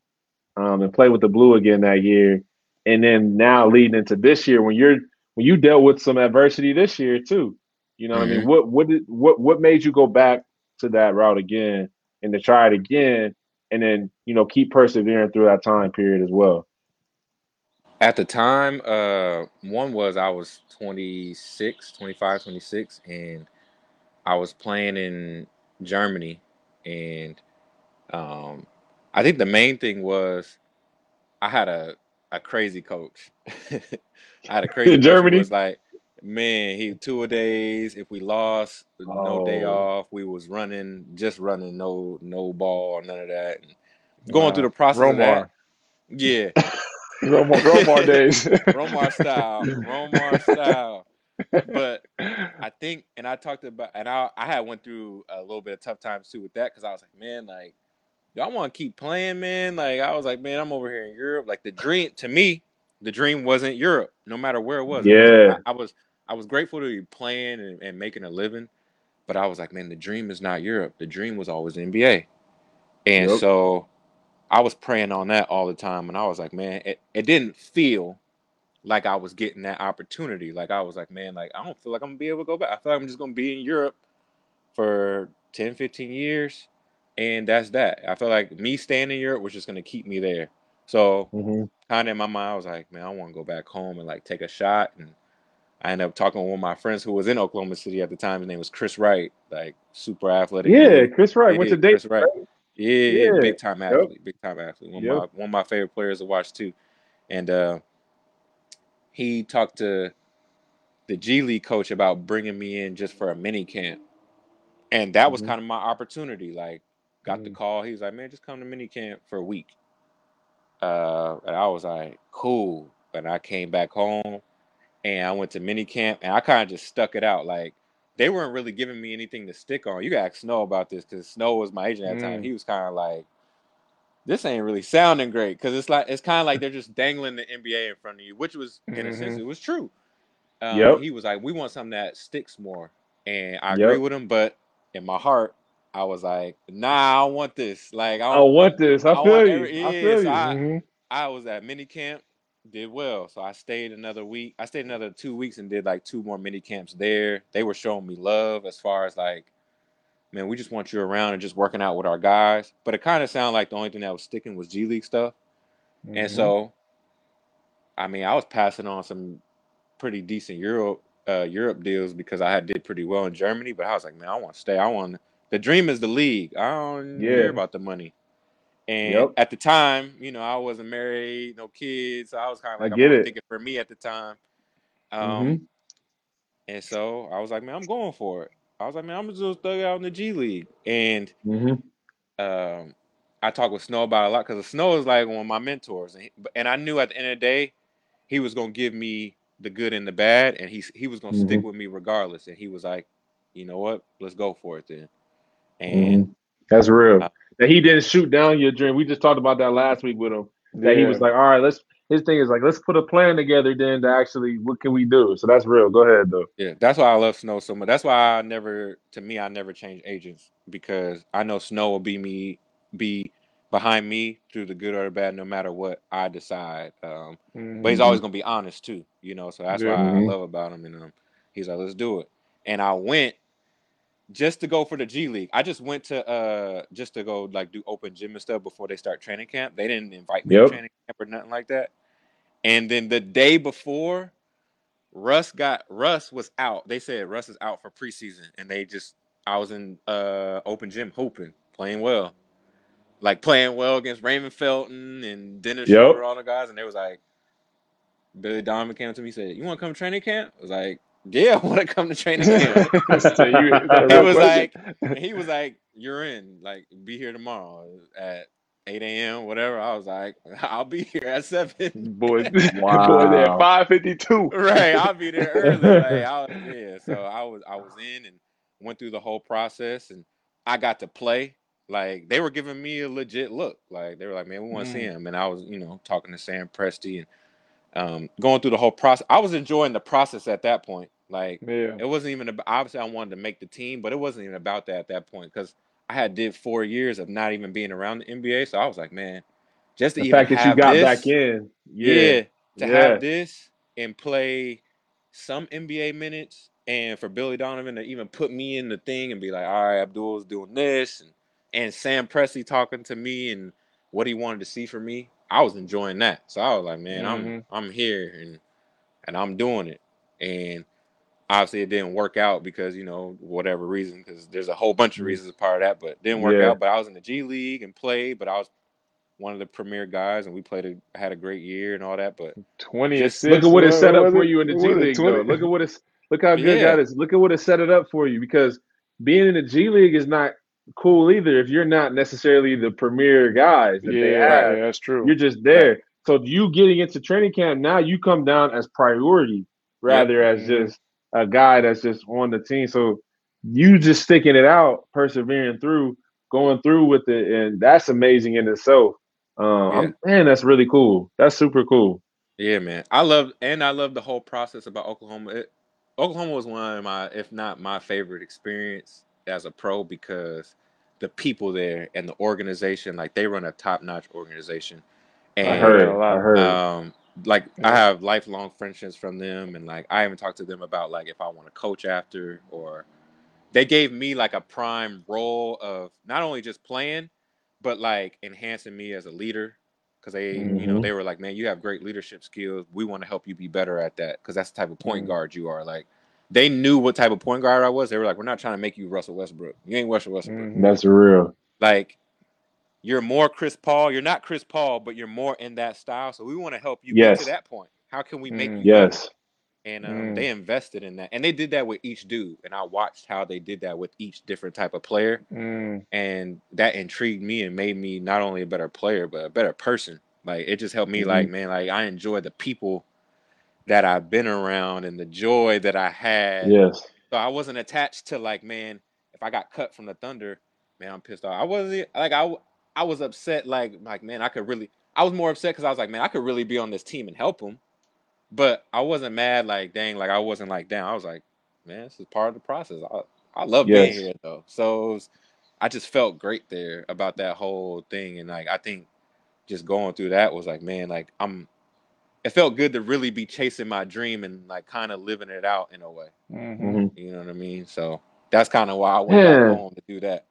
um, and play with the Blue again that year? And then now leading into this year when you're when you dealt with some adversity this year too. You know what I mean? What what did what what made you go back to that route again and to try it again and then, you know, keep persevering through that time period as well? At the time, uh, one was I was 26, 25, 26, and I was playing in Germany. And um, I think the main thing was I had a, a crazy coach. I had a crazy In coach who Germany? was like, man, he two a days. If we lost, no day Oh. off. We was running, just running, no no ball, none of that. And going through the process. Romar. Yeah. Romar, Romar days. Romar style, Romar style. But I think, and I talked about, and I I had went through a little bit of tough times too with that because I was like, man, like y'all want to keep playing, man. Like I was like, man, I'm over here in Europe. Like the dream to me, the dream wasn't Europe, no matter where it was. Yeah. I, I was I was grateful to be playing and, and making a living, but I was like, man, the dream is not Europe. The dream was always NBA, and Yep. so I was praying on that all the time, and I was like, man, it, it didn't feel like I was getting that opportunity. Like I was like, man, like I don't feel like I'm gonna be able to go back. I feel like I'm just gonna be in Europe for 10, 15 years, and that's that. I feel like me staying in Europe was just gonna keep me there. So hmm kind of in my mind, I was like, man, I want to go back home and like take a shot. And I ended up talking with one of my friends who was in Oklahoma City at the time. His name was Chris Wright, like super athletic. Yeah. Chris Wright went Yeah, to date. Chris Wright. Yeah, yeah, Yeah. big time Yep. athlete, big time athlete. One Yep. of my one of my favorite players to watch too. And uh, he talked to the G League coach about bringing me in just for a mini camp, and that was Mhm. kind of my opportunity. Like, got the Mhm. call. He was like, "Man, just come to mini camp for a week." Uh, and I was like, "Cool." And I came back home, and I went to mini camp, and I kind of just stuck it out. Like, they weren't really giving me anything to stick on. You can ask Snow about this because Snow was my agent at the time. Mm. He was kind of like, "This ain't really sounding great," because it's like it's kind of like they're just dangling the NBA in front of you, which was in a sense Mhm. it was true. Um, Yep. He was like, "We want something that sticks more," and I Yep. agree with him. But in my heart, I was like, "Nah, I want this. Like, I I don't, want this. I I feel you. every I feel you. I Mhm. I was at mini camp, did well. So I stayed another week. I stayed another two weeks and did like two more mini camps there. They were showing me love as far as like, man, we just want you around and just working out with our guys. But it kind of sounded like the only thing that was sticking was G League stuff. Mhm. And so, I mean, I was passing on some pretty decent Europe uh, Europe deals because I had did pretty well in Germany. But I was like, man, I want to stay. I want the dream is the league. I don't care Yeah. about the money. And Yep. at the time, you know, I wasn't married, no kids. So I was kind of I like, I'm get it. thinking for me at the time. Um, Mhm. and so I was like, man, I'm going for it. I was like, man, I'm just thug it out in the G League. And Mhm. um, I talked with Snow about it a lot because Snow is like one of my mentors, and, he, and I knew at the end of the day, he was gonna give me the good and the bad, and he he was gonna stick Mhm. with me regardless. And he was like, you know what, let's go for it then. And Mhm. That's real. That he didn't shoot down your dream. We just talked about that last week with him. That he was like, all right, let's. His thing is like, let's put a plan together then to actually, what can we do? So that's real. Go ahead though. yeah, that's why I love Snow so much. That's why I never, to me, I never change agents because I know Snow will be me, be behind me through the good or the bad, no matter what I decide. Um, but he's always gonna be honest too, you know. So that's Yeah. why I love about him. And um, he's like, let's do it. And I went just to go for the G League. I just went to uh just to go like do open gym and stuff before they start training camp. They didn't invite me to training camp or nothing like that. And then the day before, Russ got Russ was out. They said Russ is out for preseason, and they just I was in uh open gym hooping, playing well, like playing well against Raymond Felton and Dennis Yep. Schroeder, all the guys, and they was like, Billy Donovan came to me said, "You want to come training camp?" I was like, "Yeah, I want to come to training camp." So you- is he was question? like, he was like, "You're in. Like, be here tomorrow at 8 a.m. Whatever." I was like, "I'll be here at 7. boy, boy, there Wow. at five fifty two. right, I'll be there early. Like, I yeah, so I was, I was in and went through the whole process, and I got to play. Like they were giving me a legit look. Like they were like, "Man, we want to see Mm. him," and I was, you know, talking to Sam Presti and um, going through the whole process. I was enjoying the process at that point. Like Yeah. it wasn't even about, obviously I wanted to make the team, but it wasn't even about that at that point because I had did four years of not even being around the NBA. So I was like, man, just to The fact that you got this, back in. yeah, Yeah. to Yeah. have this and play some NBA minutes, and for Billy Donovan to even put me in the thing and be like, all right, Abdul's doing this, and and Sam Presti talking to me and what he wanted to see from me, I was enjoying that. So I was like, man, I'm Mhm. I'm here and and I'm doing it. And obviously it didn't work out because you know whatever reason because there's a whole bunch of Mhm. reasons as part of that, but it didn't work Yeah. out. But I was in the G League and played, but I was one of the premier guys, and we played a had a great year and all that. But Twenty Just assists. Look at what it set up for you in the G League, though. Look at what it's look how good Yeah. that is. Look at what it set it up for you because being in the G League is not cool either if you're not necessarily the premier guys that they Yeah, have. yeah, that's true. You're just there. So you getting into training camp now, you come down as priority rather as Mhm. just a guy that's just on the team. So you just sticking it out, persevering through, going through with it, and that's amazing in itself. Um, I'm- man, that's really cool. That's super cool. Yeah, man. I love and I love the whole process about Oklahoma. It, Oklahoma was one of my, if not my favorite experience as a pro because the people there and the organization, like they run a top notch organization. And I heard. a lot. I heard. um like I have lifelong friendships from them and like I even talked to them about like if I want to coach after or they gave me like a prime role of not only just playing but like enhancing me as a leader because they you know Mhm. they were like man you have great leadership skills we want to help you be better at that because that's the type of point Mhm. guard you are like they knew what type of point guard I was they were like we're not trying to make you Russell Westbrook you ain't Russell Westbrook Mhm. That's real. like you're more Chris Paul. You're not Chris Paul, but you're more in that style. So we want to help you get to that point. How can we make Mm. you better? Yes. And um, Mm. they invested in that, and they did that with each dude. And I watched how they did that with each different type of player, Mm. and that intrigued me and made me not only a better player but a better person. Like it just helped me. Mhm. Like man, like I enjoy the people that I've been around and the joy that I had. Yes. So I wasn't attached to like, man, if I got cut from the Thunder, man, I'm pissed off. I wasn't like I I was upset like like man, I could really I was more upset because I was like, man, I could really be on this team and help them. But I wasn't mad like dang, like I wasn't like down. I was like, man, this is part of the process. I I love being here though. So it was, I just felt great there about that whole thing. And like I think just going through that was like, man, like I'm it felt good to really be chasing my dream and like kind of living it out in a way. Mhm. hmm You know what I mean? So that's kind of why I went back Man, home to do that.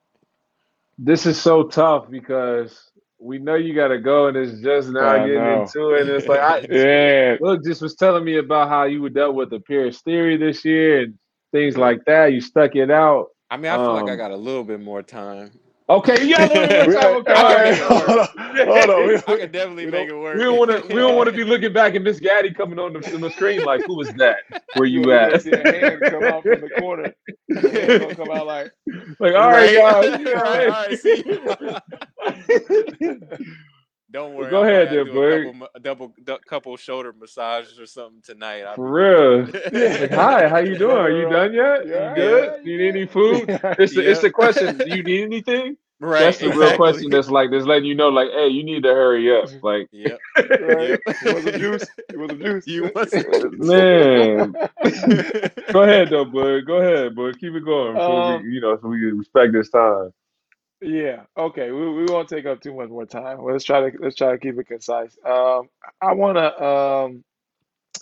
this is so tough because we know you got to go, and it's just now I getting know. into it. And it's like, I, Yeah. look, just was telling me about how you were dealt with the Peristeri this year and things like that. You stuck it out. I mean, I feel like I Um, got a little bit more time. Okay, yeah, a little bit We- more time. All all right, right. hold on, hold on. We, I could definitely make it work. we don't want to. We don't want to be looking back at Miss Gaddy coming on the, on the screen like, who was that? Where you You're at? see a hand come out from the corner. Gonna come out like, Like, all right, Right? guys. yeah, Right, right. all right, see? Don't worry. Go I'm ahead there, do a couple, double, du- couple shoulder massages or something tonight. I'll For be real. Like, hi, how you doing? Are you done yet? Yeah, You good? yeah, Do you need any food? It's the, it's the question. Do you need anything? right. That's the real question. That's like that's letting you know, like, hey, you need to hurry up. Like, Yep. right? Yep. You want some juice? You want some juice? You want some man. Go ahead though, bud. Go ahead, bud. Keep it going. Um, we, you know, so we respect this time. Yeah. Okay. We we won't take up too much more time. Let's try to let's try to keep it concise. Um, I want to um,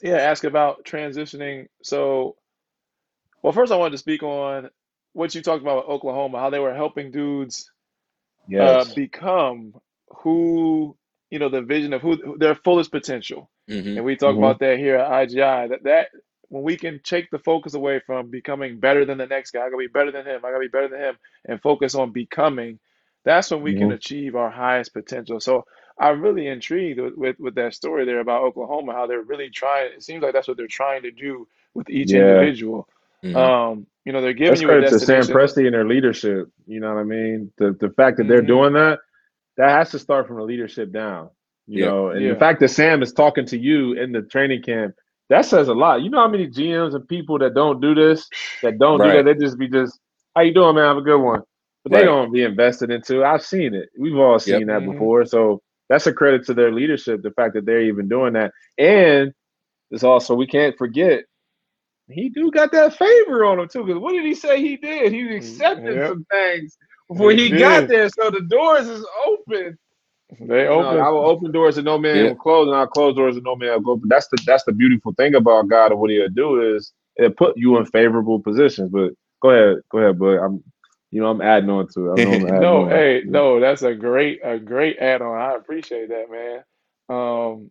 yeah, ask about transitioning. So, well, first I wanted to speak on what you talked about with Oklahoma, how they were helping dudes uh, Yes. become who you know the vision of who, their fullest potential. Mhm. And we talk Mhm. about that here at IGI. That that when we can take the focus away from becoming better than the next guy, I gotta be better than him, I gotta be better than him, and focus on becoming, that's when we can Mhm. achieve our highest potential. So I'm really intrigued with, with, with that story there about Oklahoma, how they're really trying, it seems like that's what they're trying to do with each Yeah. individual. Mhm. Um, you know, they're giving That's you a credit to Sam destination. Presti and their leadership. You know what I mean? The the fact that they're Mhm. doing that, that has to start from the leadership down. You know, and Yeah. the fact that Sam is talking to you in the training camp, that says a lot. You know how many GMs and people that don't do this, that don't do that, they just be just, how you doing, man? Have a good one. But they don't be invested into. I've seen it. We've all seen that Mhm. before. So that's a credit to their leadership, the fact that they're even doing that. And it's also we can't forget he do got that favor on him too. Because what did he say he did? He accepted Yep. some things before He he, got there. So the doors is open. They open. I will open doors that no man Yeah. will close, and I'll close doors that no man will open. That's the that's the beautiful thing about God and what He'll do is it put you in favorable positions. But go ahead, go ahead, but I'm, you know, I'm adding on to it. I'm adding No, on. hey, no, that's a great a great add-on. I appreciate that, man. Um,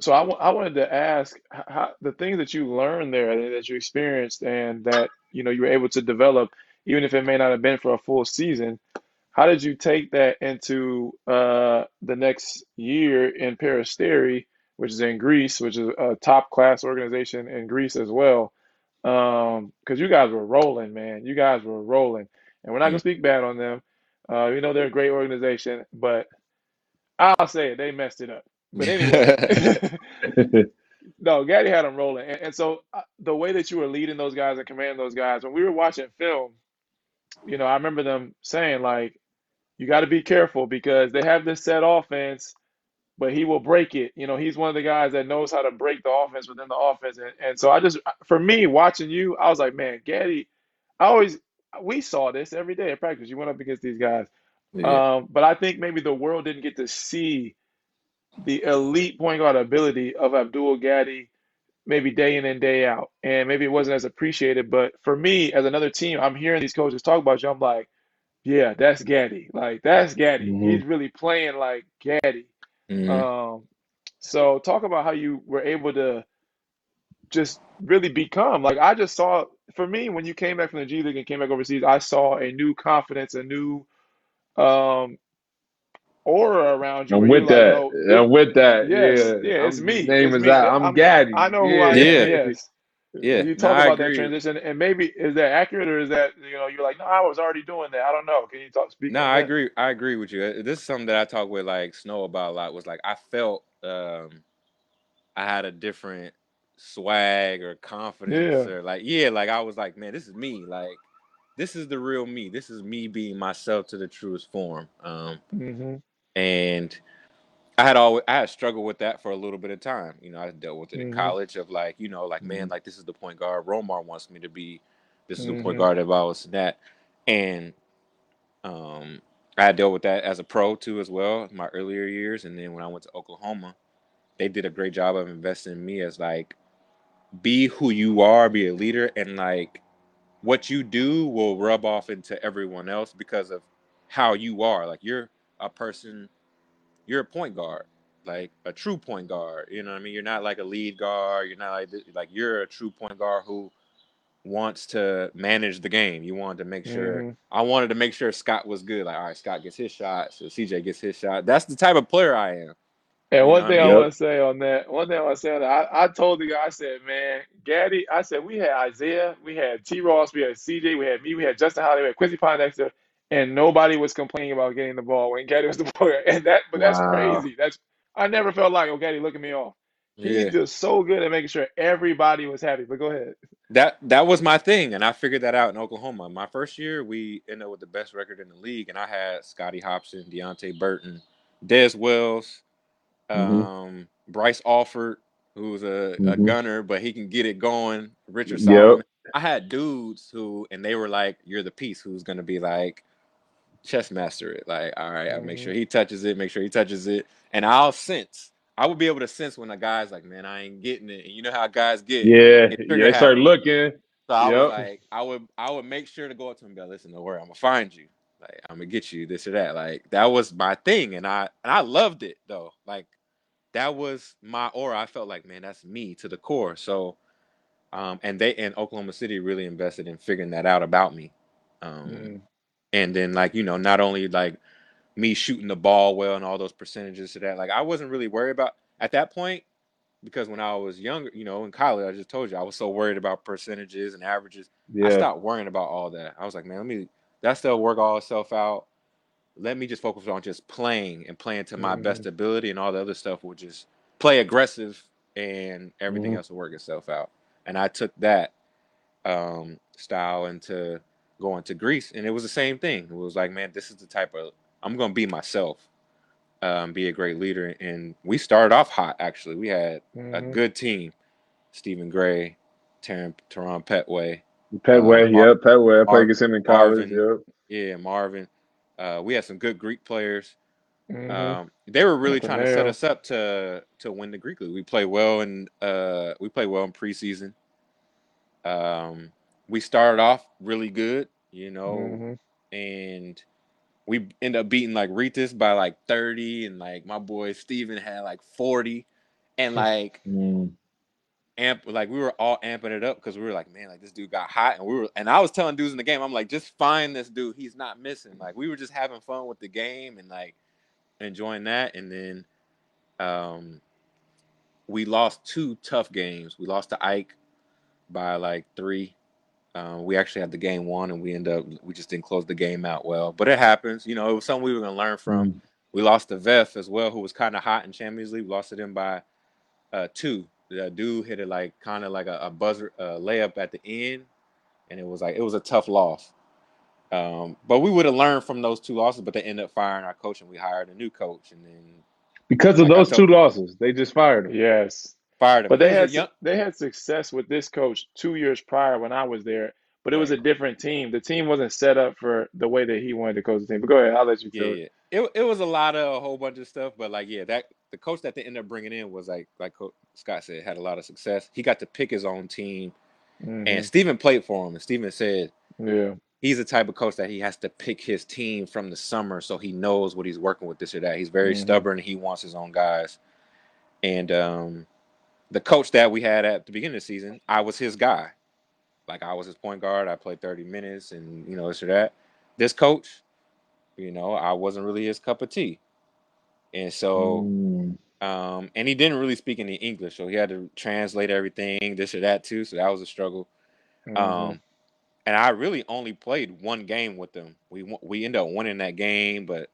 so I I wanted to ask how, the things that you learned there that you experienced and that you know you were able to develop, even if it may not have been for a full season. How did you take that into uh, the next year in Peristeri, which is in Greece, which is a top class organization in Greece as well? Um, because you guys were rolling, man. You guys were rolling, and we're not gonna speak bad on them. Uh, we know they're a great organization, but I'll say it, they messed it up. But anyway, no, Gaddy had them rolling, and, and so uh, the way that you were leading those guys and commanding those guys, when we were watching film, you know, I remember them saying like, you got to be careful because they have this set offense, but he will break it. You know, he's one of the guys that knows how to break the offense within the offense, and, and so I just, for me, watching you, I was like, man, Gaddy, I always, we saw this every day at practice. You went up against these guys. Yeah. Um, but I think maybe the world didn't get to see the elite point guard ability of Abdul Gaddy maybe day in and day out. And maybe it wasn't as appreciated. But for me, as another team, I'm hearing these coaches talk about you. I'm like, yeah, that's Gaddy. Like, that's Gaddy. Mhm. He's really playing like Gaddy. Mhm. Um, so talk about how you were able to just really become like I just saw for me when you came back from the G League and came back overseas, I saw a new confidence, a new um aura around you. I'm with that. like, no, I'm with that. Yes, yeah, yeah, it's I'm- me. Name It's is me. that. I'm- I'm Gaddy. I know who yeah. I am. Yeah. Yes. Yeah. You talk I about that transition, and maybe is that accurate or is that you know you're like, no, I was already doing that. I don't know. Can you talk speak No, I that? agree. I agree with you. Uh, This is something that I talk with like Snow about a lot. Was like I felt um I had a different swag or confidence Yeah. or like yeah, like I was like, man, this is me. Like this is the real me. This is me being myself to the truest form. Um, hmm and I had always I had struggled with that for a little bit of time. You know, I dealt with it in Mhm. college of like, you know, like man, Mhm. like this is the point guard Romar wants me to be. This is the point Mhm. guard that I was that. And um I had dealt with that as a pro too as well, my earlier years. And then when I went to Oklahoma, they did a great job of investing in me as like be who you are, be a leader, and like what you do will rub off into everyone else because of how you are. Like you're a person, you're a point guard, like a true point guard. You know what I mean? You're not like a lead guard. You're not like this, like you're a true point guard who wants to manage the game. You wanted to make sure. Mhm. I wanted to make sure Scott was good. Like, all right, Scott gets his shot, so CJ gets his shot. That's the type of player I am. And You one know thing I I want to say on that, one thing I want to say on that, I, I told the guy, I said, man, Gaddy, I said, we had Isaiah, we had T. Ross, we had CJ, we had me, we had Justin Holiday, we had Quincy Pondexter, and nobody was complaining about getting the ball when Gaddy was the player. And that, but that's Wow. crazy. That's I never felt like, oh, Gaddy, look at me off. He's Yeah. just so good at making sure everybody was happy. But go ahead. That that was my thing, and I figured that out in Oklahoma. My first year, we ended up with the best record in the league, and I had Scotty Hopson, Deonte Burton, Dez Wells, Mhm. um, Bryce Alford, who's a, a Mhm. gunner, but he can get it going. Richard Yep. Solomon. I had dudes who, and they were like, "You're the piece who's going to be like chess master it." Like, all right, I'll make sure he touches it, make sure he touches it, and I'll sense. I would be able to sense when a guy's like, "Man, I ain't getting it," and you know how guys get. Yeah, It yeah. They start looking. So I was Yep. like, I would, I would make sure to go up to him and like, "Listen, don't worry, I'm gonna find you. Like, I'm gonna get you this or that." Like, that was my thing, and I, and I loved it though. Like, that was my aura. I felt like, man, that's me to the core. So, um, and they and Oklahoma City really invested in figuring that out about me. Um, Mm. And then like you know, not only like me shooting the ball well and all those percentages to that, like I wasn't really worried about at that point because when I was younger, you know, in college, I just told you I was so worried about percentages and averages. yeah. I stopped worrying about all that. I was like, man, let me that stuff work all itself out. Let me just focus on just playing and playing to my Mhm. best ability, and all the other stuff will just play aggressive, and everything Mhm. else will work itself out. And I took that um, style into going to Greece, and it was the same thing. It was like, man, this is the type of I'm going to be myself, um, be a great leader. And we started off hot. Actually, we had a Mhm. good team: Stephen Gray, Teron, Teron Petway, Petway, uh, Mar- yep, Petway. I Mar- played against him in college. Marvin. Yep. yeah, Marvin. Uh, we had some good Greek players. Mhm. Um, they were really trying to set us up to to win the Greek League. We played well in uh, we played well in preseason. Um, we started off really good, you know, Mhm. and we end up beating like Rytas by like 30 and like my boy Steven had like 40 and like Mm. amp like we were all amping it up because we were like man like this dude got hot and we were and I was telling dudes in the game I'm like just find this dude he's not missing like we were just having fun with the game and like enjoying that and then um we lost two tough games we lost to Ike by like three um, we actually had the game won and we end up we just didn't close the game out well but it happens you know it was something we were going to learn from Mm. we lost to Vef as well, who was kind of hot in Champions League. We lost to them by uh, two. The dude hit it like kind of like a, a buzzer uh, layup at the end, and it was like it was a tough loss. Um, but we would have learned from those two losses, but they ended up firing our coach, and we hired a new coach, and then Because of Like those two losses, they just fired him. Yes. Fired him. But they a had young- they had success with this coach two years prior when I was there, but it was a different team. The team wasn't set up for the way that he wanted to coach the team. But go ahead, I'll let you yeah, tell it. It it was a lot of a whole bunch of stuff, but like yeah, that the coach that they ended up bringing in was like like Coach Scott said had a lot of success. He got to pick his own team, Mhm. and Steven played for him, and Steven said. Yeah. he's the type of coach that he has to pick his team from the summer so he knows what he's working with this or that. He's very Mhm. stubborn. He wants his own guys. And um, the coach that we had at the beginning of the season, I was his guy. Like I was his point guard. I played 30 minutes and you know this or that. This coach, you know, I wasn't really his cup of tea. And so Mm. um, and he didn't really speak any English, so he had to translate everything, this or that too. So that was a struggle. Mhm. Um, and I really only played one game with them. We we ended up winning that game, but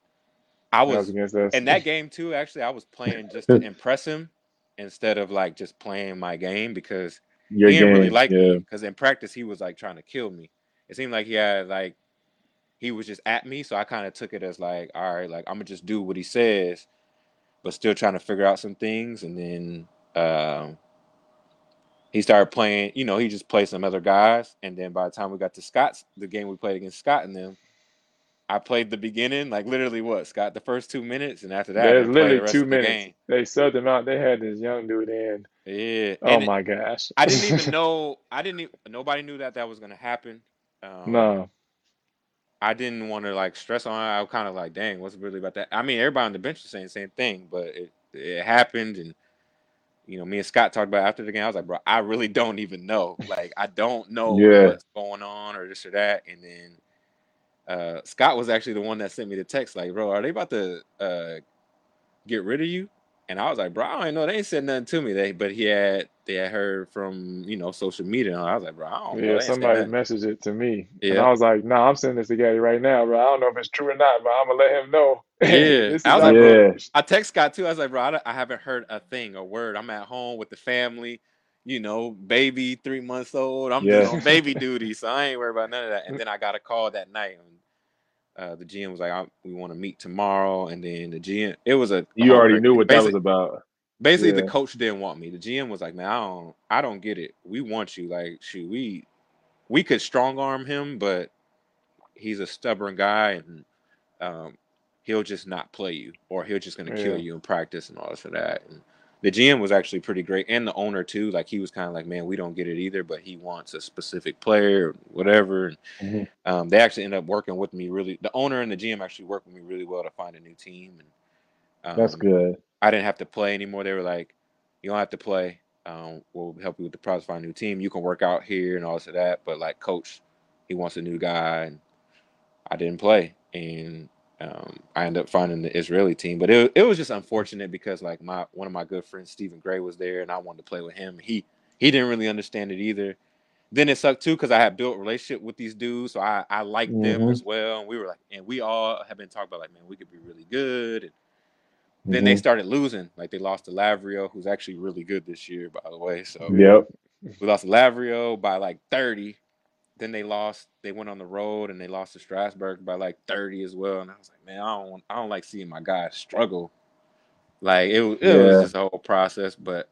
I was was against us. in that game too. Actually, I was playing just to impress him instead of like just playing my game because Your he didn't game, really like yeah. me. Because in practice, he was like trying to kill me. It seemed like he had like he was just at me, so I kind of took it as like, all right, like I'm gonna just do what he says, but still trying to figure out some things. And then um, he started playing. You know, he just played some other guys, and then by the time we got to Scott's, the game we played against Scott and them. I played the beginning, like literally what Scott, the first two minutes, and after that, There's the literally rest two the minutes. They subbed him out. They had this young dude in. Yeah. Oh and it- my gosh. I didn't even know. I didn't. Even, nobody knew that that was gonna happen. Um, no. I didn't want to like stress on it. I was kind of like, dang, what's really about that? I mean, everybody on the bench was saying the same thing, but it it happened, and you know, me and Scott talked about after the game. I was like, bro, I really don't even know. Like, I don't know Yeah. what's going on or this or that. And then uh, Scott was actually the one that sent me the text, like, bro, are they about to uh, get rid of you? And I was like, bro, I don't know. They ain't said nothing to me. They, but he had, they had heard from, you know, social media. And I was like, bro, I don't know. Yeah, somebody messaged it to me, and I was like, "No, I'm sending this to Gaddy right now, bro. I don't know if it's true or not, but I'm gonna let him know." Yeah. I was like, Yeah. bro, I text Scott too. I was like, bro, I, I haven't heard a thing, a word. I'm at home with the family, you know, baby, three months old. I'm Yeah. on baby duty, so I ain't worried about none of that. And then I got a call that night, uh, the GM was like, I, "We want to meet tomorrow." And then the GM, it was a You already knew what that was about. Basically, Yeah. the coach didn't want me. The GM was like, "Man, I don't, I don't get it. We want you. Like, shoot, we, we could strong arm him, but he's a stubborn guy, and um, he'll just not play you, or he'll just gonna kill you in practice and all this and that." And the GM was actually pretty great, and the owner too. Like, he was kind of like, "Man, we don't get it either, but he wants a specific player, or whatever." And Mhm. um, they actually ended up working with me really. The owner and the GM actually worked with me really well to find a new team, and um, That's good. I didn't have to play anymore. They were like, "You don't have to play. Um, we'll help you with the process, find a new team. You can work out here and all this and that." But like, coach, he wants a new guy, and I didn't play, and um, I ended up finding the Israeli team. But it it was just unfortunate because like my one of my good friends, Stephen Gray, was there, and I wanted to play with him. He he didn't really understand it either. Then it sucked too because I had built a relationship with these dudes, so I I liked them Mhm. as well, and we were like, and we all have been talking about like, man, we could be really good. And then they Mhm. started losing. Like they lost to Lavrio, who's actually really good this year, by the way. So Yep. we lost to Lavrio by like 30. Then they lost. They went on the road and they lost to Strasbourg by like 30 as well. And I was like, man, I don't I don't like seeing my guys struggle. Like it, was- it was just a whole process, but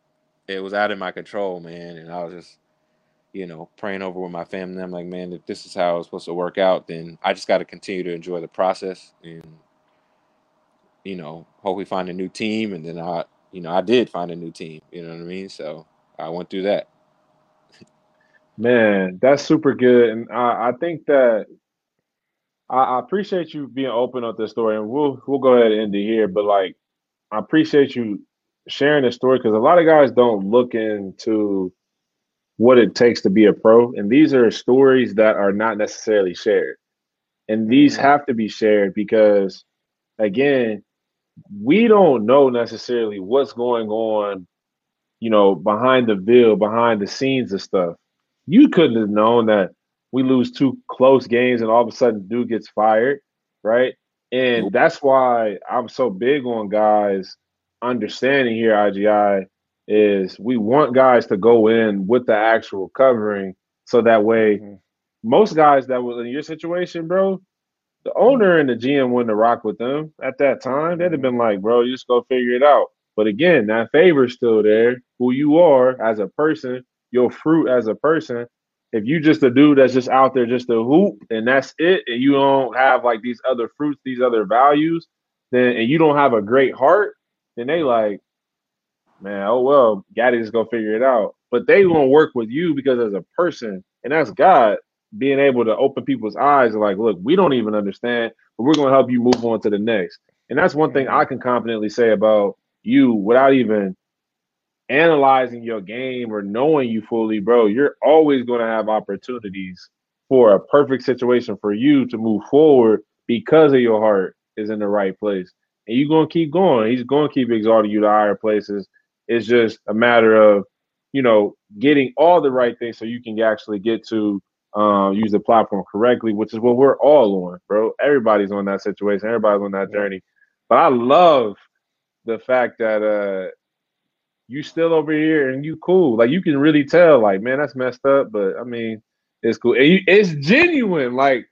it was out of my control, man. And I was just, you know, praying over with my family. I'm like, man, if this is how it's supposed to work out, then I just got to continue to enjoy the process and, you know, hopefully find a new team. And then I, you know, I did find a new team. You know what I mean? So I went through that. Man, that's super good. And I, I think that I, I appreciate you being open on this story. And we'll we'll go ahead and end it here. But like I appreciate you sharing this story because a lot of guys don't look into what it takes to be a pro. And these are stories that are not necessarily shared. And these Mhm. have to be shared because again, we don't know necessarily what's going on, you know, behind the veil, behind the scenes of stuff. You couldn't have known that we lose two close games and all of a sudden dude gets fired, right? And that's why I'm so big on guys understanding here, IGI, is we want guys to go in with the actual covering so that way Mhm. most guys that was in your situation, bro, the owner and the GM wouldn't have rocked with them at that time. They'd have been like, bro, you just go figure it out. But again, that favor's still there. Who you are as a person, your fruit as a person. If you just a dude that's just out there just a hoop and that's it, and you don't have like these other fruits, these other values, then and you don't have a great heart, then they like, man, oh well, Gaddy gonna figure it out. But they gonna work with you because as a person, and that's God being able to open people's eyes and like, look, we don't even understand, but we're gonna help you move on to the next. And that's one thing mm-hmm. I can confidently say about you without even analyzing your game or knowing you fully, bro. You're always gonna have opportunities for a perfect situation for you to move forward because of your heart is in the right place. And you're gonna keep going. He's gonna keep exalting you to higher places. It's just a matter of, you know, getting all the right things so you can actually get to um, use the platform correctly, which is what we're all on, bro. Everybody's on that situation. Everybody's on that journey. But I love the fact that uh you still over here and you cool. Like you can really tell, like, man, that's messed up, but I mean, it's cool. You, it's genuine. Like,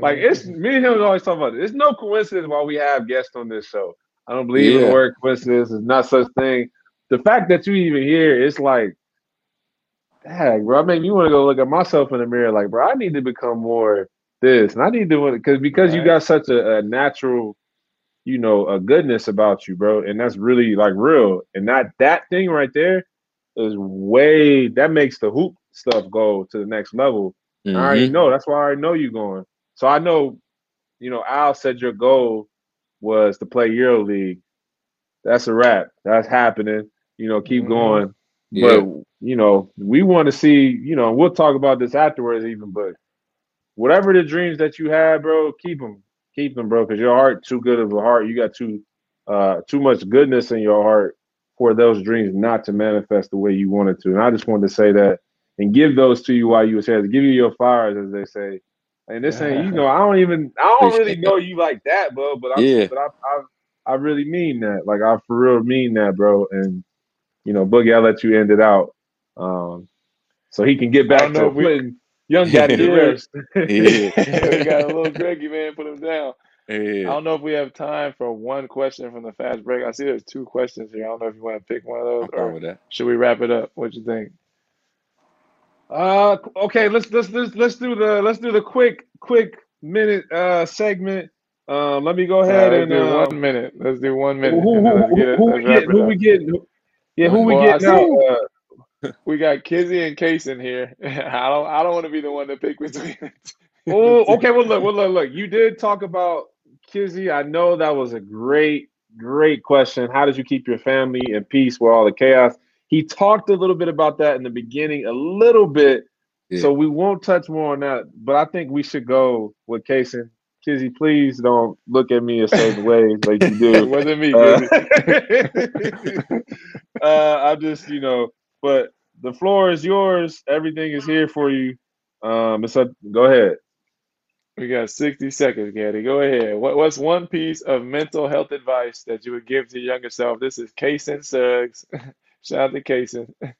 like it's Mhm. me and him always talk about it. It's no coincidence why we have guests on this show. I don't believe in the Yeah. word coincidence. It's not such thing. The fact that you even here, it's like, dang, bro. I make me want to go look at myself in the mirror. Like, bro, I need to become more this, and I need to because because you got such a, a natural, you know, a goodness about you, bro, and that's really like real. And that that thing right there is way that makes the hoop stuff go to the next level. I already know. That's why I already know you going. So I know, you know, Al said your goal was to play Euro League. That's a wrap. That's happening. you know, keep Mhm. going. Yeah. But you know, we want to see, you know, we'll talk about this afterwards even, but whatever the dreams that you have, bro, keep them. Keep them, bro, because your heart too good of a heart. You got too uh too much goodness in your heart for those dreams not to manifest the way you wanted to. And I just wanted to say that and give those to you while you was here. Give you your fires, as they say. And this ain't, you know, I don't even I don't really know you like that, bro. But I Yeah. but I, I I really mean that. Like I for real mean that, bro. And you know, Boogie, I'll let you end it out. Um so he can get back to we- young daddy to Yeah. rest. Yeah. we got a little Greggy man, put him down. I don't know if we have time for one question from the fast break. I see there's two questions here. I don't know if you want to pick one of those I'm fine or with that. should we wrap it up? What you think? Uh, okay, let's let's let's let's do the let's do the quick quick minute uh segment. Um, let me go ahead right, and let's do um, one minute. Let's do one minute. who and then who let's who, it. who we get who we get yeah who we Well, I get now? see Uh, we got Kizzy and Kaysen here. I don't I don't want to be the one to pick between the oh, okay. Well, look, well, look, look. You did talk about Kizzy. I know that was a great great question. How did you keep your family in peace with all the chaos? He talked a little bit about that in the beginning, a little bit. Yeah. So we won't touch more on that, but I think we should go with Kaysen. Kizzy, please don't look at me a certain way like you do. It wasn't me, Uh, Kizzy. uh, I just, you know, but the floor is yours. Everything is here for you. Um, it's up. Go ahead. We got 60 seconds, Gaddy. Go ahead. What, what's one piece of mental health advice that you would give to your younger self? This is Kaysen Suggs. Shout out to Kaysen.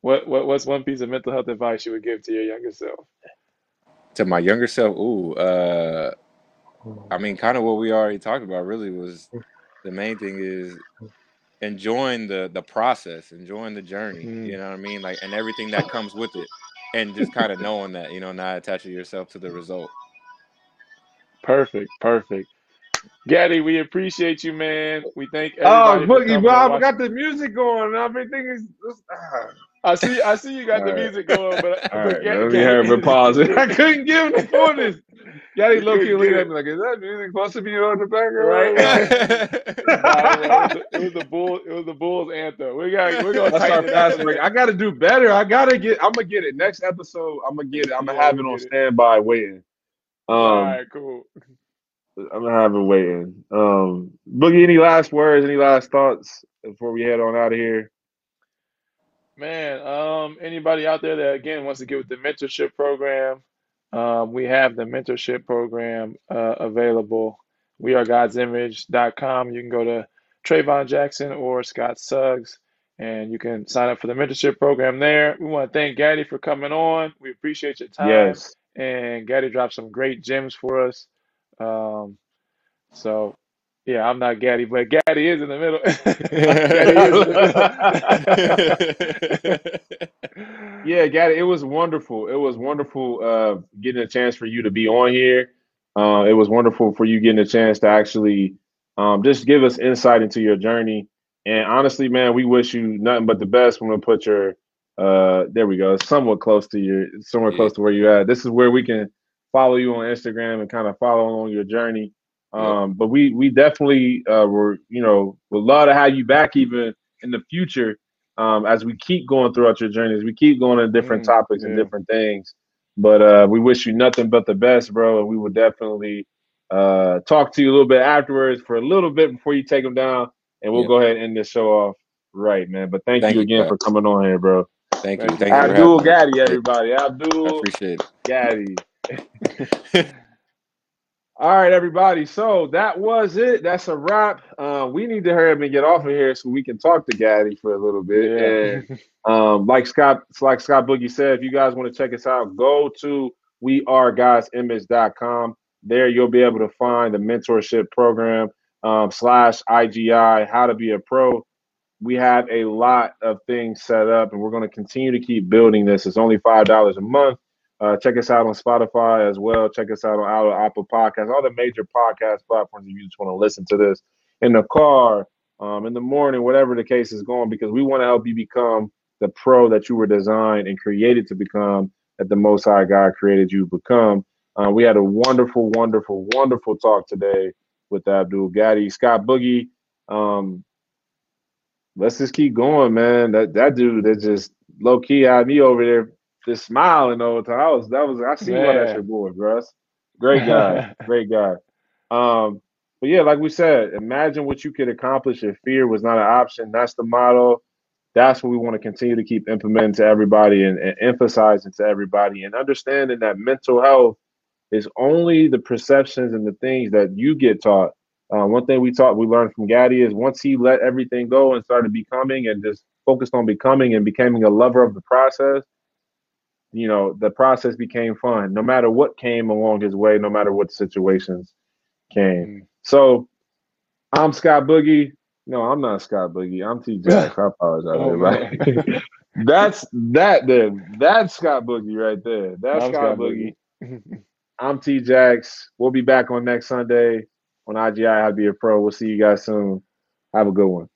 What, what what's one piece of mental health advice you would give to your younger self? To my younger self, ooh, uh, I mean, kind of what we already talked about. Really, was the main thing is enjoying the the process, enjoying the journey. Mm. You know what I mean? Like, and everything that comes with it, and just kind of knowing that, you know, not attaching yourself to the result. Perfect, perfect. Gaddy, we appreciate you, man. We thank Oh, everybody for Boogie, coming bro, and I got the music going. and Everything is. is- ah. I see, I see you got the All right. music going, but, All right, let me have a pause. I couldn't give the fullness. You low key looking at me like, is that music supposed to be on the background? Right? It was, the bull. It was the Bulls anthem. We got. We're gonna That's our it fast break. I got to do better. I gotta get. I'm gonna get it next episode. I'm gonna get it. I'm gonna Yeah, have it on it. standby waiting. Um, All right, cool. I'm gonna have it waiting. Um, Boogie, any last words? Any last thoughts before we head on out of here? Man, um, anybody out there that again wants to get with the mentorship program, um, we have the mentorship program uh, available. We are godsimage.com. You can go to Trayvon Jackson or Scott Suggs, and you can sign up for the mentorship program there. We want to thank Gaddy for coming on. We appreciate your time, Yes. and Gaddy dropped some great gems for us. Um, so yeah, I'm not Gaddy, but Gaddy is in the middle. Gaddy is in the middle. Yeah, Gaddy, it. It was wonderful. It was wonderful uh, getting a chance for you to be on here. Uh, it was wonderful for you getting a chance to actually um, just give us insight into your journey. And honestly, man, we wish you nothing but the best. We're gonna put your uh, there we go, somewhat close to your somewhere Yeah. close to where you're at. This is where we can follow you on Instagram and kind of follow along your journey. Yep. Um, but we we definitely uh, were you know would love to have you back even in the future um, as we keep going throughout your journey, as we keep going to different Mm, topics and different things. But uh, we wish you nothing but the best, bro. And we will definitely uh, talk to you a little bit afterwards for a little bit before you take them down. And we'll Yep. go ahead and end this show off right, man. But thank, Thank you you, again Pat. for coming on here, bro. Thank you. Thank you. Thank you for Abdul. Gaddy, I everybody. Abdul appreciate Gaddy. All right, everybody. So that was it. That's a wrap. Uh, we need to hurry up and get off of here so we can talk to Gaddy for a little bit. And Yeah. um, like Scott, like Scott Boogie said, if you guys want to check us out, go to wearegodsimage.com. There you'll be able to find the mentorship program um, slash IGI, how to be a pro. We have a lot of things set up, and we're going to continue to keep building this. It's only five dollars a month. Uh, check us out on Spotify as well. Check us out on our Apple Podcasts, all the major podcast platforms. If you just want to listen to this in the car, um, in the morning, whatever the case is going, because we want to help you become the pro that you were designed and created to become, that the Most High God created you become. Uh, we had a wonderful, wonderful, wonderful talk today with Abdul Gaddy, Scott Boogie. Um, let's just keep going, man. That that dude that just low key had me over there just smiling all the time. I was that was I see that's Man. your boy, Russ. Great guy, great guy. Um, but yeah, like we said, imagine what you could accomplish if fear was not an option. That's the motto. That's what we want to continue to keep implementing to everybody and, and emphasizing to everybody and understanding that mental health is only the perceptions and the things that you get taught. Uh, one thing we taught, we learned from Gaddy is once he let everything go and started becoming and just focused on becoming and becoming a lover of the process, you know, the process became fun. No matter what came along his way, no matter what situations came. Mm. So I'm Scott Boogie. No, I'm not Scott Boogie. I'm T Jax. Oh, I apologize, Oh, that's that then. That's Scott Boogie right there. That's I'm Scott Scott Boogie. I'm T Jax. We'll be back on next Sunday on IGI How to Be a Pro. We'll see you guys soon. Have a good one.